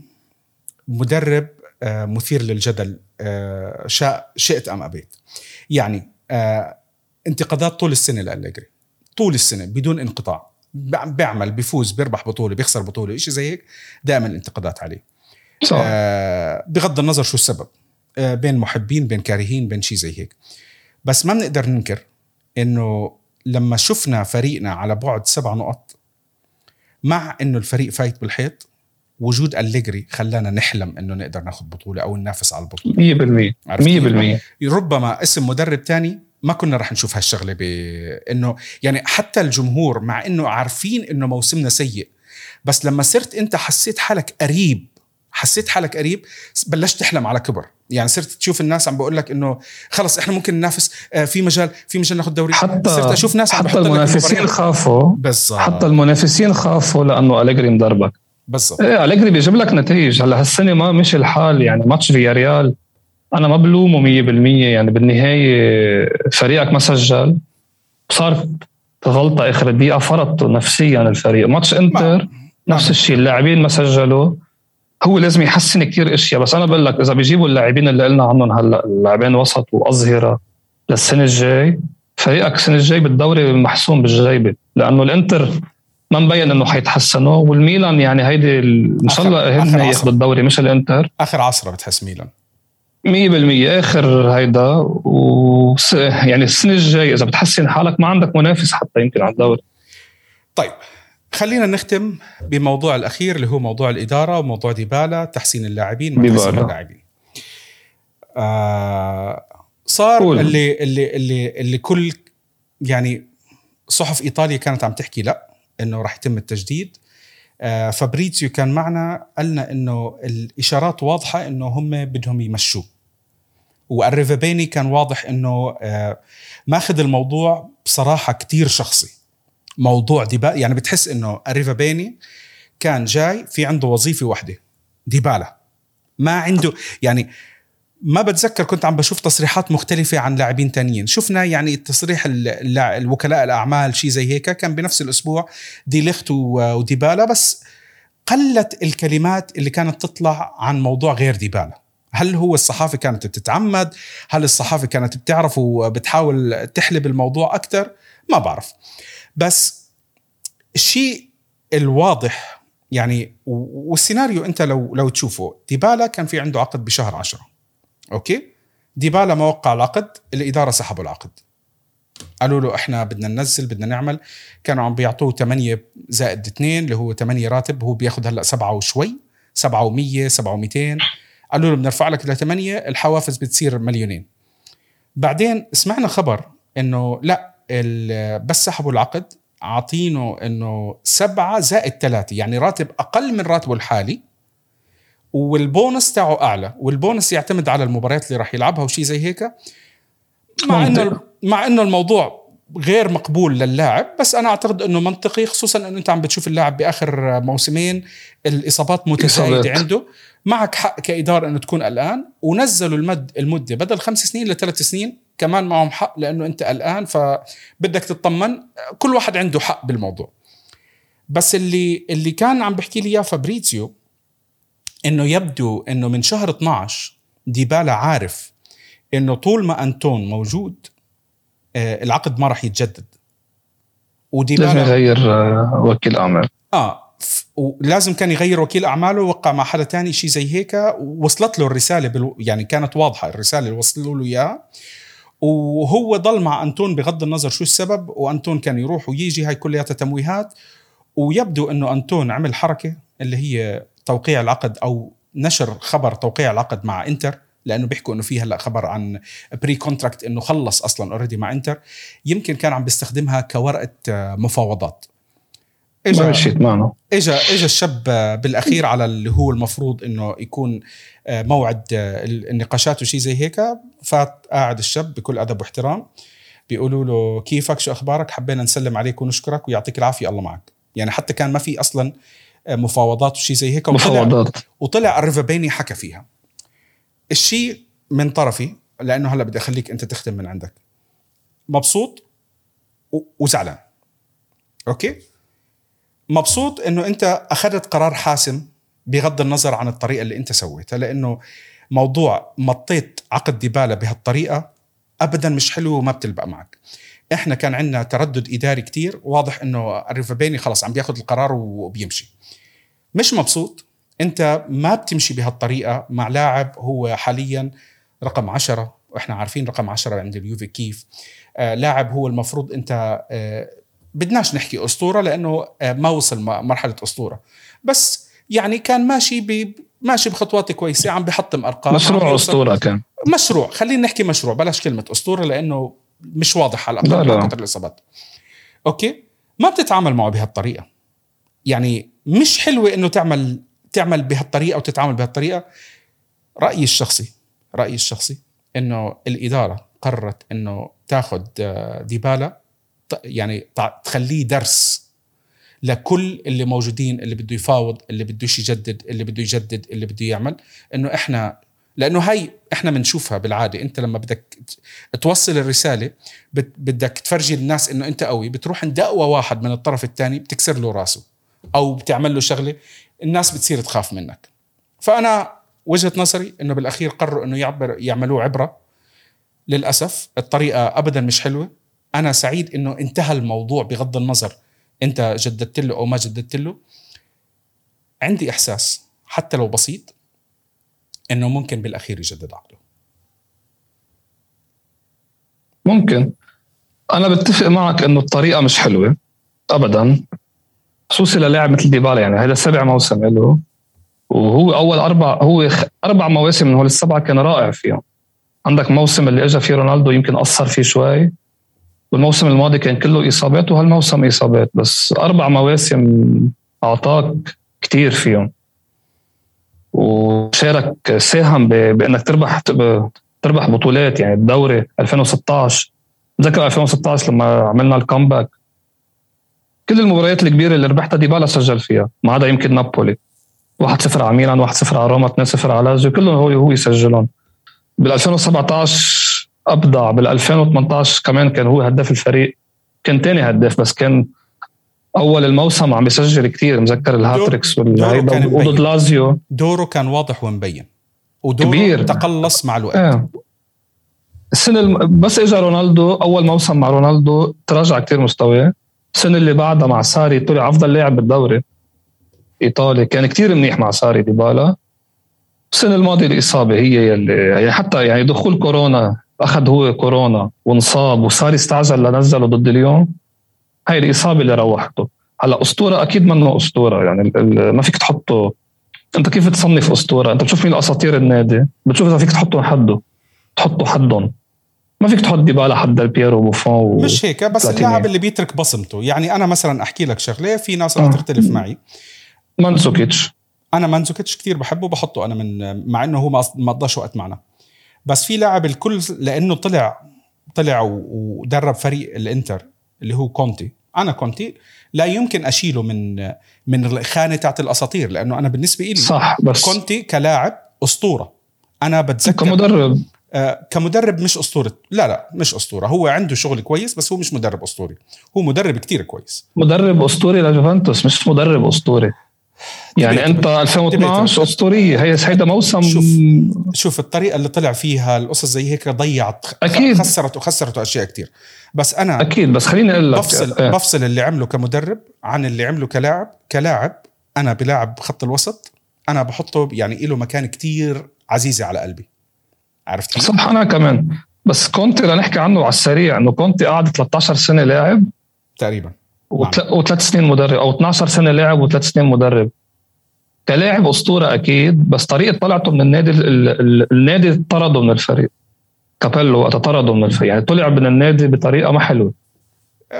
مدرب آه، مثير للجدل شاء شئت أم أبيت. يعني انتقادات طول السنة لأليجري. طول السنة بدون انقطاع. بيعمل بيفوز بيربح بطولة بيخسر بطولة شيء زي هيك دائما الانتقادات عليه. صح. آه بغض النظر شو السبب. آه، بين محبين بين كارهين بين شيء زي هيك. بس ما بنقدر ننكر إنه لما شفنا فريقنا على بعد سبع نقط مع إنه الفريق فايت بالحيط وجود أليجري خلانا نحلم إنه نقدر ناخذ بطولة أو ننافس على البطولة. 100% 100% ربما اسم مدرب تاني ما كنا رح نشوف هالشغلة بانه يعني حتى الجمهور مع إنه عارفين إنه موسمنا سيء بس لما صرت أنت حسيت حالك قريب حسيت حالك قريب بلشت تحلم على كبر. يعني صرت تشوف الناس عم بقول لك إنه خلص إحنا ممكن ننافس آه، في مجال في مجال ناخذ دوري. حتى صرت أشوف ناس عم حتى المنافسين خافوا. بالضبط. حتى المنافسين خافوا لأنه أليجري مدربك بالضبط. إيه أليجري بيجيب لك نتائج. هلأ هالسنة ما مشي الحال يعني ماتش فيا ريال أنا ما بلومه 100% يعني بالنهاية فريقك ما سجل. صار غلطه آخر الدقيقة فرضته نفسيا الفريق. ماتش إنتر نفس الشيء اللاعبين ما سجلوا. هو لازم يحسن كثير أشياء بس أنا بقول لك إذا بيجيبوا اللاعبين اللي قلنا عنهم هلأ اللاعبين وسط وأظهرة للسنة الجاي فريقك السنة الجاي بالدوري محسوم بالجيبه لأنه الإنتر ما مبين إنه حيتحسنوا والميلان يعني هيدي إن شاء الله هن ياخذوا الدوري مش الإنتر. آخر عصرة بتحس ميلان. 100% آخر هيدا و يعني السنة الجاي إذا بتحسن حالك ما عندك منافس حتى يمكن على الدوري. طيب خلينا نختم بموضوع الأخير اللي هو موضوع الإدارة وموضوع ديبالا تحسين اللاعبين ديبالا. تحسين اللاعبين. آه صار قول. اللي اللي اللي اللي كل يعني صحف إيطاليا كانت عم تحكي لا إنه راح يتم التجديد. آه فابريتسيو كان معنا قالنا إنه الإشارات واضحة إنه هم بدهم يمشوه. والريفابيني كان واضح إنه آه ماخذ الموضوع بصراحة كتير شخصي. موضوع ديبالا يعني بتحس إنه الريفابيني كان جاي في عنده وظيفة واحدة ديبالا. ما عنده يعني ما بتذكر كنت عم بشوف تصريحات مختلفة عن لاعبين تانيين. شفنا يعني تصريح ال- الوكلاء الأعمال شيء زي هيك كان بنفس الأسبوع دي ليخت وديبالا بس قلت الكلمات اللي كانت تطلع عن موضوع غير ديبالا. هل هو الصحافة كانت بتتعمد؟ هل الصحافة كانت بتعرف وبتحاول تحلب الموضوع أكثر ما بعرف. بس الشيء الواضح يعني والسيناريو أنت لو لو تشوفه ديبالا كان في عنده عقد بشهر عشرة أوكي؟ ديبالا ما وقع العقد الإدارة سحبوا العقد. قالوا له إحنا بدنا ننزل بدنا نعمل. كانوا عم بيعطوه 8 زائد 2 اللي هو 8 راتب هو بياخذ هلأ 7 وشوي 7 و100 7 و200 قالوا له بنرفع لك ل 8 الحوافز بتصير مليونين بعدين سمعنا خبر إنه لا بس سحبوا العقد عاطينه إنه سبعة زائد ثلاثة يعني راتب أقل من راتبه الحالي والبونص تاعه أعلى والبونص يعتمد على المباريات اللي راح يلعبها وشي زي هيك مع. إنه مع إنه الموضوع غير مقبول للاعب بس أنا أعتقد إنه منطقي خصوصا إنه أنت عم بتشوف اللاعب بآخر موسمين الإصابات متزايده. عنده معك حق كإدارة إنه تكون قلقان ونزلوا المد المدة بدل خمس سنين لثلاث سنين كمان معهم حق لإنه أنت قلقان فبدك تطمن كل واحد عنده حق بالموضوع. بس اللي اللي كان عم بحكي لي إياه فابريتسيو إنه يبدو إنه من شهر 12 ديبالا عارف إنه طول ما أنتون موجود آه، العقد ما راح يتجدد. لازم وديبالا يغير آه، وكيل اعمال آه ولازم كان يغير وكيل أعماله وقع مع حدا تاني شيء زي هيك. وصلت له الرسالة بال... يعني كانت واضحة الرسالة اللي وصلوا له إياها. وهو ضل مع أنتون بغض النظر شو السبب وأنتون كان يروح ويجي. هاي كلياتها تمويهات. ويبدو إنه أنتون عمل حركة اللي هي توقيع العقد أو نشر خبر توقيع العقد مع إنتر. لأنه بيحكوا إنه في هلأ خبر عن pre-contract إنه خلص أصلا already مع إنتر. يمكن كان عم بيستخدمها كورقة آه، ما إجا- مشيت معنا اجى اجى الشاب بالأخير على اللي هو المفروض إنه يكون آه، موعد آه، النقاشات وشي زي هيك. فات قاعد الشاب بكل أدب واحترام بيقولوا له كيفك؟ شو أخبارك؟ حبينا نسلم عليك ونشكرك ويعطيك العافية. الله معك. يعني حتى كان ما في أصلا آه، مفاوضات وشي زي هيك وطلع مفاوضات. وطلع الريفابيني حكى فيها. الشيء من طرفي لأنه هلأ بدي أخليك أنت تختم من عندك. مبسوط وزعلان. أوكي؟ مبسوط إنه أنت أخذت قرار حاسم بغض النظر عن الطريقة اللي أنت سويتها لأنه موضوع مطيت عقد ديبالا بهالطريقة ابدا مش حلو وما بتلبق معك. إحنا كان عندنا تردد إداري كتير واضح إنه الريفابيني خلص عم بياخذ القرار وبيمشي. مش مبسوط أنت ما بتمشي بهالطريقة مع لاعب هو حاليا رقم عشرة وإحنا عارفين رقم عشرة عند اليوفي كيف. آه لاعب هو المفروض أنت آه بدناش نحكي أسطورة لأنه آه ما وصل مرحلة أسطورة. بس يعني كان ماشي ب ماشي بخطوات كويسة عم بحطم أرقام مشروع أسطورة كان. مشروع. خلينا نحكي مشروع بلاش كلمة أسطورة لأنه مش واضح على. مع كثر الإصابات. أوكي؟ ما بتتعامل معه بهالطريقة. يعني مش حلوة إنه تعمل تعمل بهالطريقة وتتعامل بهالطريقة. رأيي الشخصي رأيي الشخصي إنه الإدارة قررت إنه تاخذ آه، ديبالا يعني تخليه درس لكل اللي موجودين اللي بده يفاوض اللي بدوش يجدد اللي بده يجدد اللي بده يعمل. إنه إحنا لأنه هاي إحنا بنشوفها بالعادة. أنت لما بدك توصل الرسالة بدك تفرجي الناس إنه أنت قوي. بتروح عند أقوى واحد من الطرف الثاني بتكسر له راسه. أو بتعمل له شغلة الناس بتصير تخاف منك. فأنا وجهة نظري إنه بالأخير قرروا إنه يعبر يعملوه عبرة. للأسف الطريقة ابدا مش حلوة. أنا سعيد إنه انتهى الموضوع بغض النظر أنت جددت له أو ما جددت له. عندي إحساس حتى لو بسيط إنه ممكن بالأخير يجدد عقده ممكن. أنا بتفق معك إنه الطريقة مش حلوة ابدا خصوصي للاعب مثل ديبالا يعني هذا سبع موسم له وهو أول أربع هو أربع مواسم من هول السبعة كان رائع فيهم. عندك موسم اللي اجى فيه رونالدو يمكن قصر فيه شوي. والموسم الماضي كان كله إصابات وهالموسم إصابات؟ بس أربع مواسم أعطاك كتير فيهم. وشارك ساهم بإنك تربح تربح بطولات يعني الدوري 2016 تذكر 2016 لما عملنا ال comeback كل المباريات الكبيرة اللي ربحتها ديبالا سجل فيها ما عدا يمكن نابولي. 1-0 على ميلان 1-0 على روما 2-0 على لازيو كلهم هو هو يسجلهم بال 2017 أبدع بال 2018 كمان كان هو هداف الفريق. كان تاني هداف بس كان أول الموسم عم بيسجل كتير مذكر ال hat-tricks والهيدا. وضد لازيو. دوره كان واضح ومبين. ودوره كبير. تقلص مع الوقت. إيه السنة الم... بس اجى رونالدو أول موسم مع رونالدو تراجع كتير مستواه. السنة اللي بعدها مع ساري طلع أفضل لاعب بالدوري إيطالي. كان كتير منيح مع ساري ديبالا. السنة الماضية الإصابة هي يلي يعني حتى يعني دخول كورونا اخذ هو كورونا وانصاب وصار يستعجل لنزله ضد اليوم. هاي الإصابة اللي روحته. هلأ أسطورة أكيد منه أسطورة يعني ما فيك تحطه. أنت كيف تصنف أسطورة؟ أنت بتشوف مين اساطير النادي؟ بتشوف إذا فيك تحطهم حده تحطوا حدهم. ما فيك تحط ديبالا حد بييرو وبوفون و... مش هيك بس. اللاعب اللي بيترك بصمته. يعني أنا مثلا أحكي لك شغلة في ناس آه. رح تختلف معي. مانزوكيتش أنا مانزوكيتش كثير بحبه بحطه أنا من مع إنه هو ما ما قضاش وقت معنا. بس في لاعب الكل لأنه طلع طلع ودرب فريق الإنتر اللي هو كونتي. أنا كونتي لا يمكن أشيله من من الخانة تاعت الأساطير لأنه أنا بالنسبة لي صح بس كونتي كلاعب أسطورة. أنا بتذكر كمدرب. آه كمدرب مش أسطورة. لا لا مش أسطورة. هو عنده شغل كويس بس هو مش مدرب أسطوري. هو مدرب كتير كويس. مدرب أسطوري لجوفنتوس مش مدرب أسطوري. يعني. أنت 2012 أسطورية هي هيدا موسم شوف. شوف الطريقة اللي طلع فيها القصص زي هيك ضيعت أكيد. خسرت وخسرت أشياء كتير بس أنا أكيد بس خليني أقول لك بفصل آه، بفصل اللي عمله كمدرب عن اللي عمله كلاعب كلاعب أنا بلاعب خط الوسط أنا بحطه يعني له مكان كتير عزيزة على قلبي عرفت كيف؟ صح أنا كمان بس كونتي لنحكي عنه على السريع إنه كونتي قعد 13 سنة لاعب تقريبا وثلاث سنين مدرب أو 12 سنة لاعب وثلاث سنين مدرب. كلاعب أسطورة أكيد بس طريقة طلعته من النادي ال- ال- النادي طرده من الفريق. كابيلو وقت طرده من الفريق. يعني طلع من النادي بطريقة ما حلوة.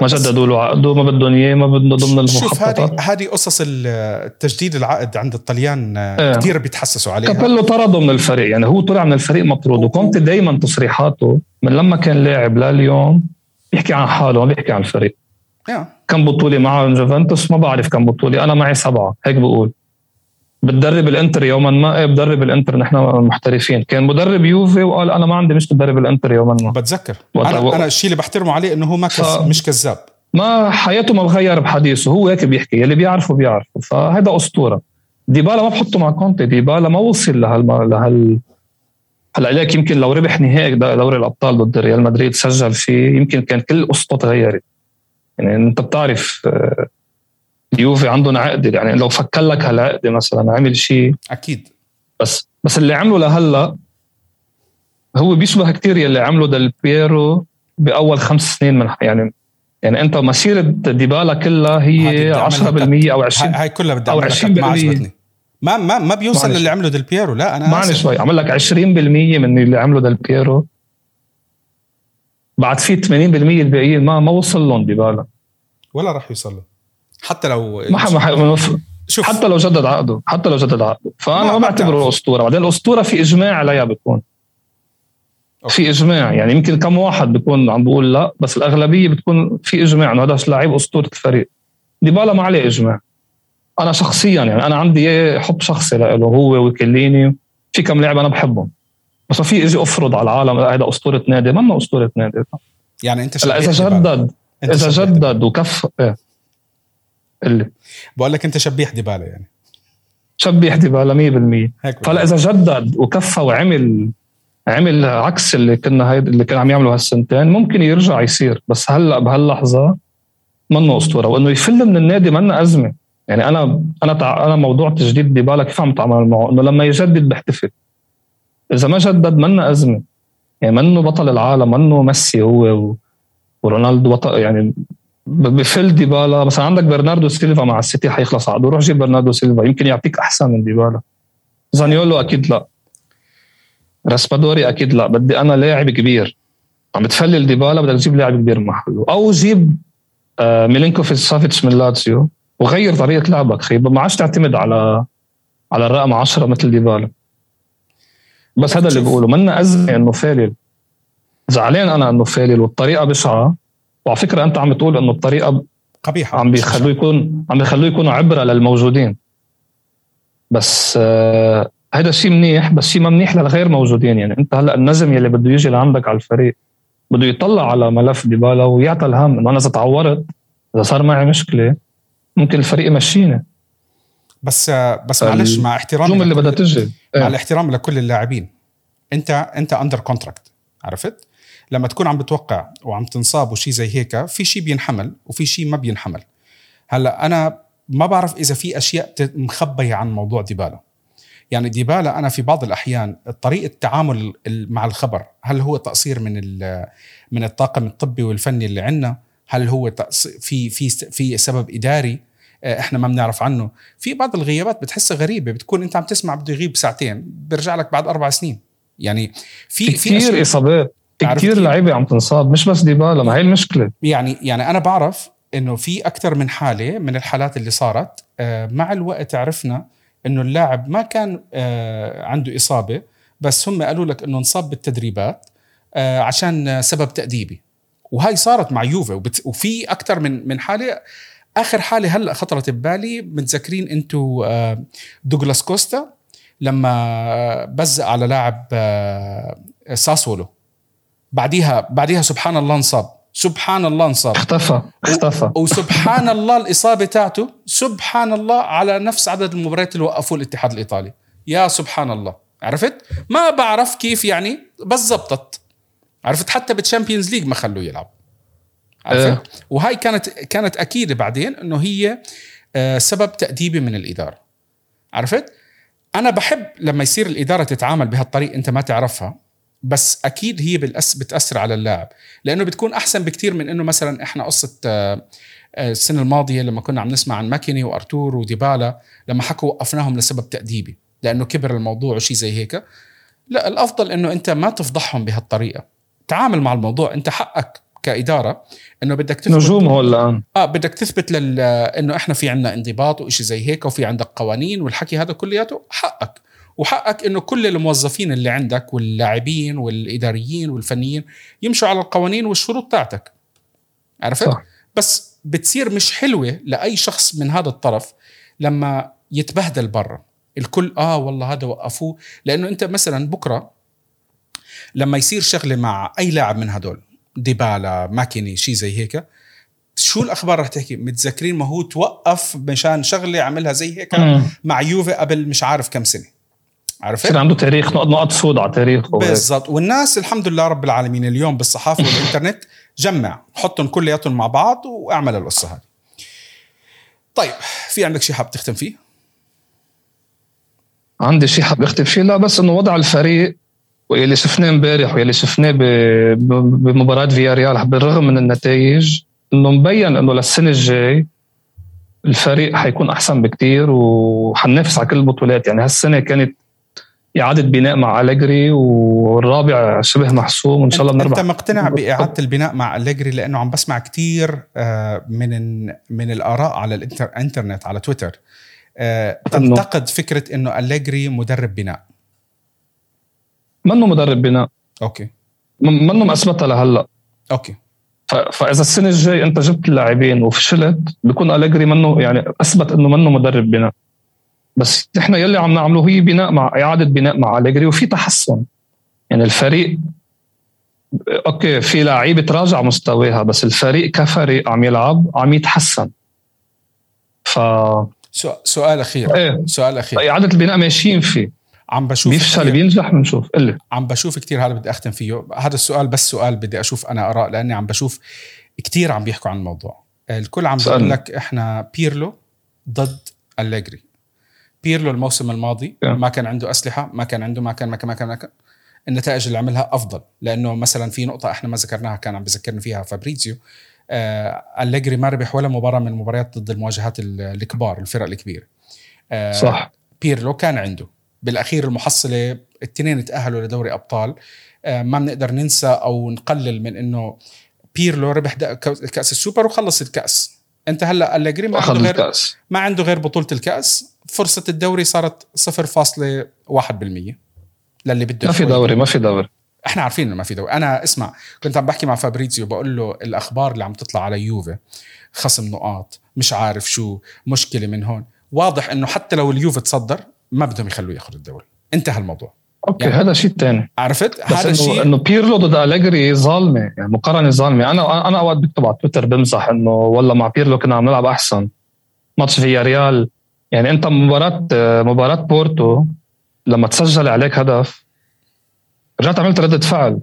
ما جددوا له عقده ما بدهم إياه ما بدهم ضمن شوف هذه المخططات. هذه قصص التجديد العقد عند الطليان إيه. كثير بيتحسسوا عليها. كابيلو طرده من الفريق. يعني هو طلع من الفريق مطرود. وكونتي دائما تصريحاته من لما كان لاعب لليوم بيحكي عن حاله ما بيحكي عن الفريق. كم بطولة معه جوفنتوس؟ ما بعرف كم بطولة أنا معي سبعة هيك بقول. بتدرب الإنتر يوما ما إيه بدرب الإنتر نحن محترفين. كان مدرب يوفي وقال أنا ما عندي مش بدرب الإنتر يوما ما. بتذكر. أنا أنا الشيء اللي بحترمه عليه إنه هو ما كز... ف- مش كذاب. ما حياته ما بغير بحديثه هو هيك بيحكي اللي بيعرفه بيعرفه. فهذا أسطورة. ديبالا ما بحطه مع كونتي ديبالا ما وصل لهال لهال هلا ليك يمكن لو ربح نهائي دوري الأبطال ضد ريال مدريد سجل فيه يمكن كان كل قصته تغيرت. يعني انت بتعرف آه، اليوفي عندهم عقده يعني لو فكرت لك هالعقده مثلا عمل شيء. أكيد. بس بس اللي عمله لهلأ هو بيشبه كتير يلي عمله ديل بييرو بأول خمس سنين من يعني يعني أنت مسيرة ديبالا كلها هي 10% أو 20 هاي كلها بدي أو 20% ما عجبتني. ما ما ما بيوصل للي عمله ديل بييرو لا أنا معني شوي. عمل لك 20% من اللي عمله ديل بييرو. بعد في 80% الباقيين ما ما وصل لهم ديبالا ولا راح يوصل له. حتى لو ما ما شوف. حتى لو جدد عقده حتى لو جدد عقده. فأنا ما بعتبره أسطورة. بعدين الأسطورة في إجماع عليها بتكون في إجماع. يعني يمكن كم واحد بيكون عم بيقول لا بس الأغلبية بتكون في إجماع إنه هذا لاعب أسطورة الفريق. ديبالا ما عليه إجماع. أنا شخصيا يعني أنا عندي حب شخصي له هو وكليني. في كم لاعب أنا بحبهم. بس في أجي أفرض على العالم هذا أسطورة نادي ما أسطورة نادي. يعني أنت لا إذا جدد إذا جدد وكف إيه. اللي. بقول لك أنت شبيح ديبالا يعني. شبيح ديبالا 100% فلا إذا جدد وكفى وعمل عمل عكس اللي كنا هيد اللي كان عم يعمله هالسنتين ممكن يرجع يصير. بس هلأ بهاللحظة منه أسطورة. وإنه يفل من النادي منا أزمة. يعني أنا أنا تع... أنا موضوع تجديد ديبالا كيف عم اتعامل معه؟ إنه لما يجدد بحتفل. إذا ما جدد منا أزمة. يعني منه بطل العالم منه ميسي هو. ورونالدو بطل يعني بفل ديبالا. مثلا عندك برناردو سيلفا مع السيتي حيخلص عقده. روح جيب برناردو سيلفا يمكن يعطيك أحسن من ديبالا. زانيولو أكيد لا. راسبادوري أكيد لا. بدي أنا لاعب كبير. عم بتفلل ديبالا بدك تجيب لاعب كبير محله. أو جيب آه ميلينكوفيتش سافيتش من لاتسيو وغير طريقة لعبك. خي ما عادش تعتمد على على الرقم 10 مثل ديبالا. بس هذا اللي بقوله منا أزمة إنه فالل زعلان أنا إنه فالل والطريقة بشعه وعلى فكرة أنت عم بتقول إنه الطريقة قبيحة. عم بيخلوه يكون عم بيخلوه يكونوا عبرة للموجودين. بس آه هذا شيء منيح بس شيء ما منيح للغير موجودين. يعني أنت هلأ النجم يلي بده يجي لعندك على الفريق بده يطلع على ملف ديبالا ويعطل هم إنه أنا إذا تعورت إذا صار معي مشكلة ممكن الفريق يمشيني. بس بس معلش مع احترامي اللي بدها تجي. مع إيه. الاحترام لكل اللاعبين. انت انت under contract عرفت؟ لما تكون عم بتوقع وعم تنصاب وشي زي هيك في شيء بينحمل وفي شيء ما بينحمل. هلأ أنا ما بعرف إذا في أشياء مخبية عن موضوع ديبالا. يعني ديبالا أنا في بعض الأحيان طريقة التعامل مع الخبر هل هو تقصير من من الطاقم الطبي والفني اللي عندنا؟ هل هو في في في سبب إداري؟ إحنا ما بنعرف عنه. في بعض الغيابات بتحسها غريبة بتكون أنت عم تسمع بده يغيب ساعتين بيرجع لك بعد أربع سنين. يعني في في كثير إصابات كثير لعيبة عم تنصاب مش بس ديبالا ما هي المشكلة. يعني يعني أنا بعرف إنه في أكثر من حالة من الحالات اللي صارت آه، مع الوقت عرفنا إنه اللاعب ما كان آه، عنده إصابة بس هم قالوا لك إنه انصاب بالتدريبات آه، عشان سبب تأديبي. وهاي صارت مع يوفي وفي أكثر من من حالة آخر حالة هلأ خطرت ببالي متذكرين أنتم آه، دوغلاس كوستا لما بزق على لاعب ساسولو. بعديها بعديها سبحان الله انصاب. سبحان الله انصاب. اختفى اختفى. وسبحان الله الإصابة تاعته سبحان الله على نفس عدد المباريات اللي وقفوه الاتحاد الإيطالي. يا سبحان الله. عرفت؟ ما بعرف كيف يعني بس زبطت عرفت؟ حتى بال Champions League ما خلوه يلعب. عرفت آه. وهاي كانت كانت اكيده بعدين إنه هي آه، سبب تأديبي من الإدارة. عرفت؟ أنا بحب لما يصير الإدارة تتعامل بهالطريقة أنت ما تعرفها بس أكيد هي بالآخر بتأثر على اللاعب. لأنه بتكون أحسن بكتير من إنه مثلا إحنا قصة آه، آه، السنة الماضية لما كنا عم نسمع عن ماكيني وأرتور وديبالا لما حكوا وقفناهم لسبب تأديبي. لأنه كبر الموضوع وشي زي هيك. لا الأفضل إنه أنت ما تفضحهم بهالطريقة. تعامل مع الموضوع. أنت حقك كإدارة إنه بدك تثبت نجوم هو الآن. آه بدك تثبت لل إنه إحنا في عندنا انضباط وشيء زي هيك وفي عندك قوانين والحكي هذا كلياته حقك. وحقك إنه كل الموظفين اللي عندك واللاعبين والإداريين والفنيين يمشوا على القوانين والشروط تاعتك. عرفت؟ صح. بس بتصير مش حلوة لأي شخص من هذا الطرف لما يتبهدل برا. الكل آه والله هذا وقفوه. لأنه أنت مثلا بكرة لما يصير شغلة مع أي لاعب من هدول ديبالا ماكيني شيء زي هيك. شو الأخبار رح تحكي؟ متذكرين ما هو توقف مشان شغلة عملها زي هيك مع يوفي قبل مش عارف كم سنة. عرفت؟ يصير عنده تاريخ نقط نقط سود على تاريخه بالضبط. والناس الحمد لله رب العالمين اليوم بالصحافة والإنترنت جمع حطهم كلياتهم مع بعض وأعمل القصة هذه. طيب في عندك شيء حاب تختم فيه؟ عندي شيء حاب أختم فيه؟ لا بس إنه وضع الفريق واللي شفناه امبارح واللي شفناه بمباراة فيا ريال بالرغم من النتائج إنه مبين إنه للسنة الجاي الفريق حيكون أحسن بكتير وحننافس على كل البطولات. يعني هالسنة كانت إعادة بناء مع أليجري والرابع شبه محسوم وإن شاء الله بنربح. أنت مقتنع بإعادة البناء مع أليجري؟ لأنه عم بسمع كثير آه، من من الآراء على الإنترنت على تويتر. آه، تنتقد فكرة إنه أليجري مدرب بناء. منه مدرب بناء؟ أوكي. منه مثبتها لهلأ؟ أوكي. فإذا السنة الجاي أنت جبت اللاعبين وفشلت بكون أليجري منه يعني أثبت إنه منه مدرب بناء. بس نحن يلي عم نعمله هي بناء مع إعادة بناء مع أليجري وفي تحسن. يعني الفريق أوكي في لعيبة تراجع مستواها بس الفريق كفريق عم يلعب عم يتحسن. ف سؤال أخير. إيه. سؤال أخير. إعادة البناء ماشيين فيه. عم بشوف بيفشل بينجح بنشوف. قلي عم بشوف كثير هذا بدي أختم فيه. هذا السؤال بس سؤال بدي أشوف أنا آراء لأني عم بشوف كثير عم بيحكوا عن الموضوع. الكل عم بيقول لك إحنا بيرلو ضد أليجري. بيرلو الموسم الماضي ما كان عنده أسلحة ما كان عنده ما كان ما كان ما كان, ما كان. النتائج اللي عملها أفضل لأنه مثلا في نقطة إحنا ما ذكرناها كان عم بذكرني فيها فابريزيو. آه أليجري ما ربح ولا مباراة من المباريات ضد المواجهات الكبار الفرق الكبيرة. آه صح. بيرلو كان عنده. بالأخير المحصلة الاثنين تأهلوا لدوري أبطال. آه ما بنقدر ننسى أو نقلل من إنه بيرلو ربح كاس السوبر وخلص الكأس. أنت هلأ أليجري ما عنده غير الكأس. ما عنده غير بطولة الكأس. فرصة الدوري صارت 0.1% للي بده ما في دوري ما في دوري. إحنا عارفين إنه ما في دوري. أنا اسمع كنت عم بحكي مع فابريزيو بقول له الأخبار اللي عم تطلع على يوفي خصم نقاط مش عارف شو مشكلة من هون. واضح إنه حتى لو اليوفي تصدر ما بدهم يخلوه ياخذ الدوري. انتهى الموضوع. أوكي يعني هذا شيء ثاني عرفت؟ هذا الشيء إنه بيرلو ضد أليجري ظالمة يعني مقارنة ظالمة. أنا أنا أوقات بكتب على تويتر بمزح إنه والله مع بيرلو كنا عم نلعب أحسن. ماتش فيا ريال يعني أنت مباراه مباراة بورتو لما تسجل عليك هدف رجعت عملت ردة فعل.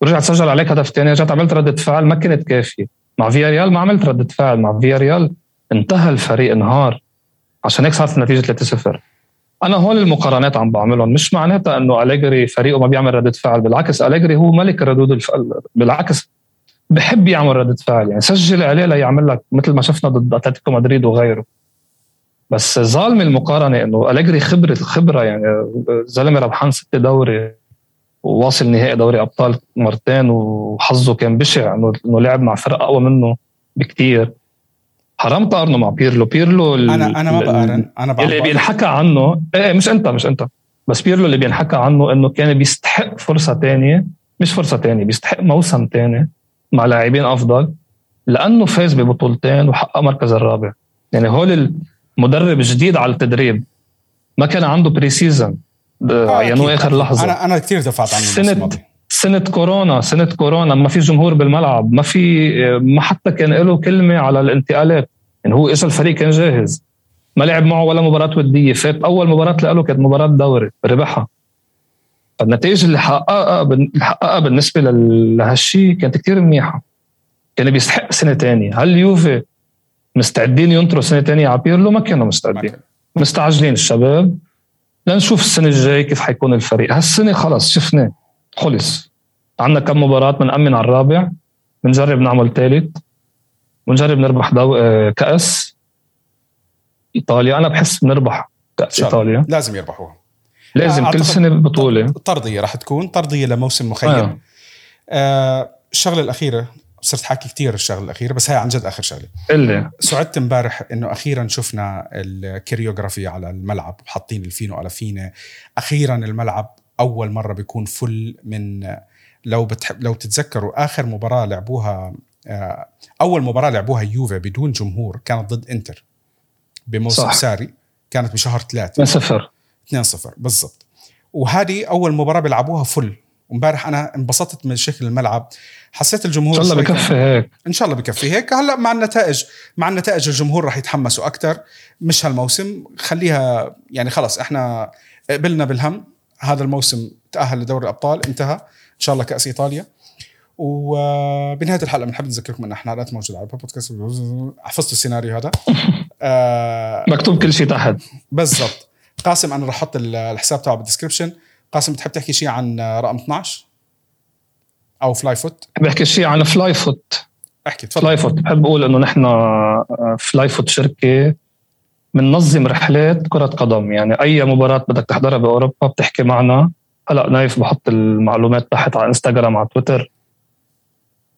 ورجعت سجل عليك هدف ثاني رجعت عملت ردة فعل ما كانت كافية. مع فيا ريال ما عملت ردة فعل. مع فيا ريال انتهى الفريق انهار. عشان هيك صارت النتيجة 3-0 أنا هول المقارنات عم بعملهم مش معناتها إنه أليجري فريقه ما بيعمل ردة فعل بالعكس أليجري هو ملك الردود الفعل بالعكس بحب يعمل ردة فعل يعني سجل عليه ليعمل لك مثل ما شفنا ضد أتلتيكو مدريد وغيره. بس ظالم المقارنة إنه أليجري خبرة خبرة يعني زلمة ربحان ست دوري وواصل نهائي دوري أبطال مرتين وحظه كان بشع إنه إنه لعب مع فرق أقوى منه بكتير. حرام تقارنه مع بيرلو. بيرلو أنا أنا ما بقارن. أنا اللي بينحكى عنه إيه, إيه، مش أنت مش أنت. بس بيرلو اللي بينحكى عنه إنه كان بيستحق فرصة تانية. مش فرصة تانية بيستحق موسم تاني مع لاعبين أفضل. لأنه فاز ببطولتين وحقق مركز الرابع. يعني هول مدرب جديد على التدريب ما كان عنده pre-season عينوه آخر لحظة. أنا أنا كثير دفعت عنه سنة سنة كورونا سنة كورونا ما في جمهور بالملعب ما في ما حتى كان له كلمة على الانتقالات. يعني هو اجى الفريق كان جاهز. ما لعب معه ولا مباراة ودية. فات أول مباراة له كانت مباراة دوري ربحها. النتائج اللي حققها اللي حققها بالنسبة لهالشيء كانت كثير منيحة. كان بيستحق سنة ثانية هل اليوفي مستعدين ينطروا سنة ثانية على بيرلو؟ ما كانوا مستعدين. مستعجلين الشباب. لنشوف السنة الجاية كيف حيكون الفريق. هالسنة خلص شفناه خلص. عندنا كم مباراة بنأمن على الرابع بنجرب نعمل ثالث ونجرب نربح دو... آه، كأس. إيطاليا أنا بحس بنربح كأس إيطاليا. لازم يربحوها. لازم كل سنة بطولة. طردية راح تكون طردية لموسم مخيم. آه. آه الشغلة الأخيرة صرت حاكي كثير الشغلة الأخيرة بس هي عن جد آخر شغلة. اللي سعدت امبارح إنه أخيرا شفنا الكريوغرافي على الملعب حاطين الفينو على فينا أخيرا الملعب أول مرة بيكون فل من لو بتحب لو تتذكروا آخر مباراة لعبوها آه، أول مباراة لعبوها يوفي بدون جمهور كانت ضد إنتر بموسم صح. ساري كانت بشهر ثلاثة. 2-0 2-0 بالضبط. وهذه أول مباراة بيلعبوها فل. وامبارح أنا انبسطت من شكل الملعب. حسيت الجمهور إن شاء الله بكفي هيك. إن شاء الله بكفي هيك. هلأ مع النتائج مع النتائج الجمهور راح يتحمسوا أكثر مش هالموسم. خليها يعني خلص إحنا قبلنا بالهم. هذا الموسم تأهل لدوري الأبطال انتهى. ان شاء الله كأس إيطاليا. وبنهاية الحلقة بنحب نذكركم أن إحنا حلقات موجوده على بودكاست حفظتوا السيناريو هذا. آه مكتوب كل شيء تحت. بالضبط. قاسم أنا رح أحط الحساب تاعه بال description قاسم بتحب تحكي شيء عن رقم 12 أو فلاي فوت بحكي شيء عن Fly Foot احكي تفضل. Fly Foot بحب أقول إنه نحن Fly Foot شركة بننظم رحلات كرة قدم. يعني أي مباراة بدك تحضرها بأوروبا بتحكي معنا هلا نايف بحط المعلومات تحت على إنستغرام على تويتر.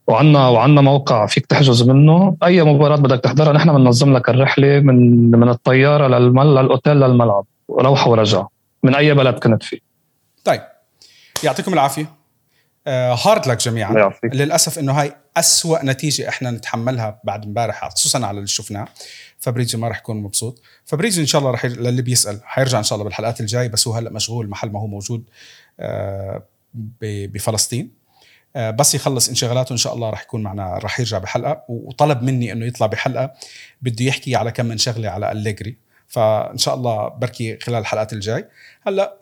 وعنا وعنا موقع فيك تحجز منه. أي مباراة بدك تحضرها نحن بننظم لك الرحلة من من الطيارة للمل للأوتيل للملعب روحة ورجع من أي بلد كنت فيه. طيب. يعطيكم العافية. آه hard luck جميعا. يعطيك. للأسف إنه هاي أسوأ نتيجة إحنا نتحملها بعد امبارح خصوصا على اللي شفناه. فبريزي ما راح يكون مبسوط. فبريزي إن شاء الله راح للي بيسأل حيرجع إن شاء الله بالحلقات الجاي بس هو هلأ مشغول محل ما هو موجود. آه بفلسطين. آه بس يخلص انشغالاته إن شاء الله راح يكون معنا راح يرجع بحلقة. وطلب مني إنه يطلع بحلقة بده يحكي على كم من شغلة على أليجري فإن شاء الله بركي خلال الحلقات الجاي. هلأ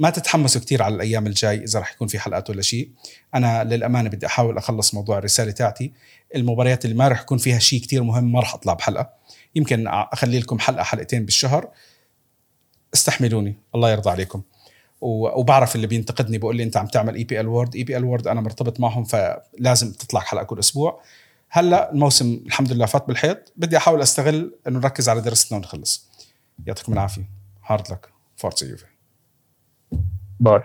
ما تتحمسوا كثير على الأيام الجاي إذا راح يكون في حلقات ولا شيء. أنا للأمانة بدي أحاول أخلص موضوع الرسالة تاعتي. المباريات اللي ما راح يكون فيها شيء كثير مهم ما راح أطلع بحلقة. يمكن أخلي لكم حلقة حلقتين بالشهر. استحملوني. الله يرضى عليكم. وبعرف اللي بينتقدني بقول لي انت عم تعمل اي بي ال وورد اي بي ال وورد أنا مرتبط معهم فلازم تطلع حلقه كل أسبوع. هلأ الموسم الحمد لله فات بالحيط بدي أحاول أستغل إنه نركز على دراستنا ونخلص. يعطيكم العافية. hard luck forza Juve bye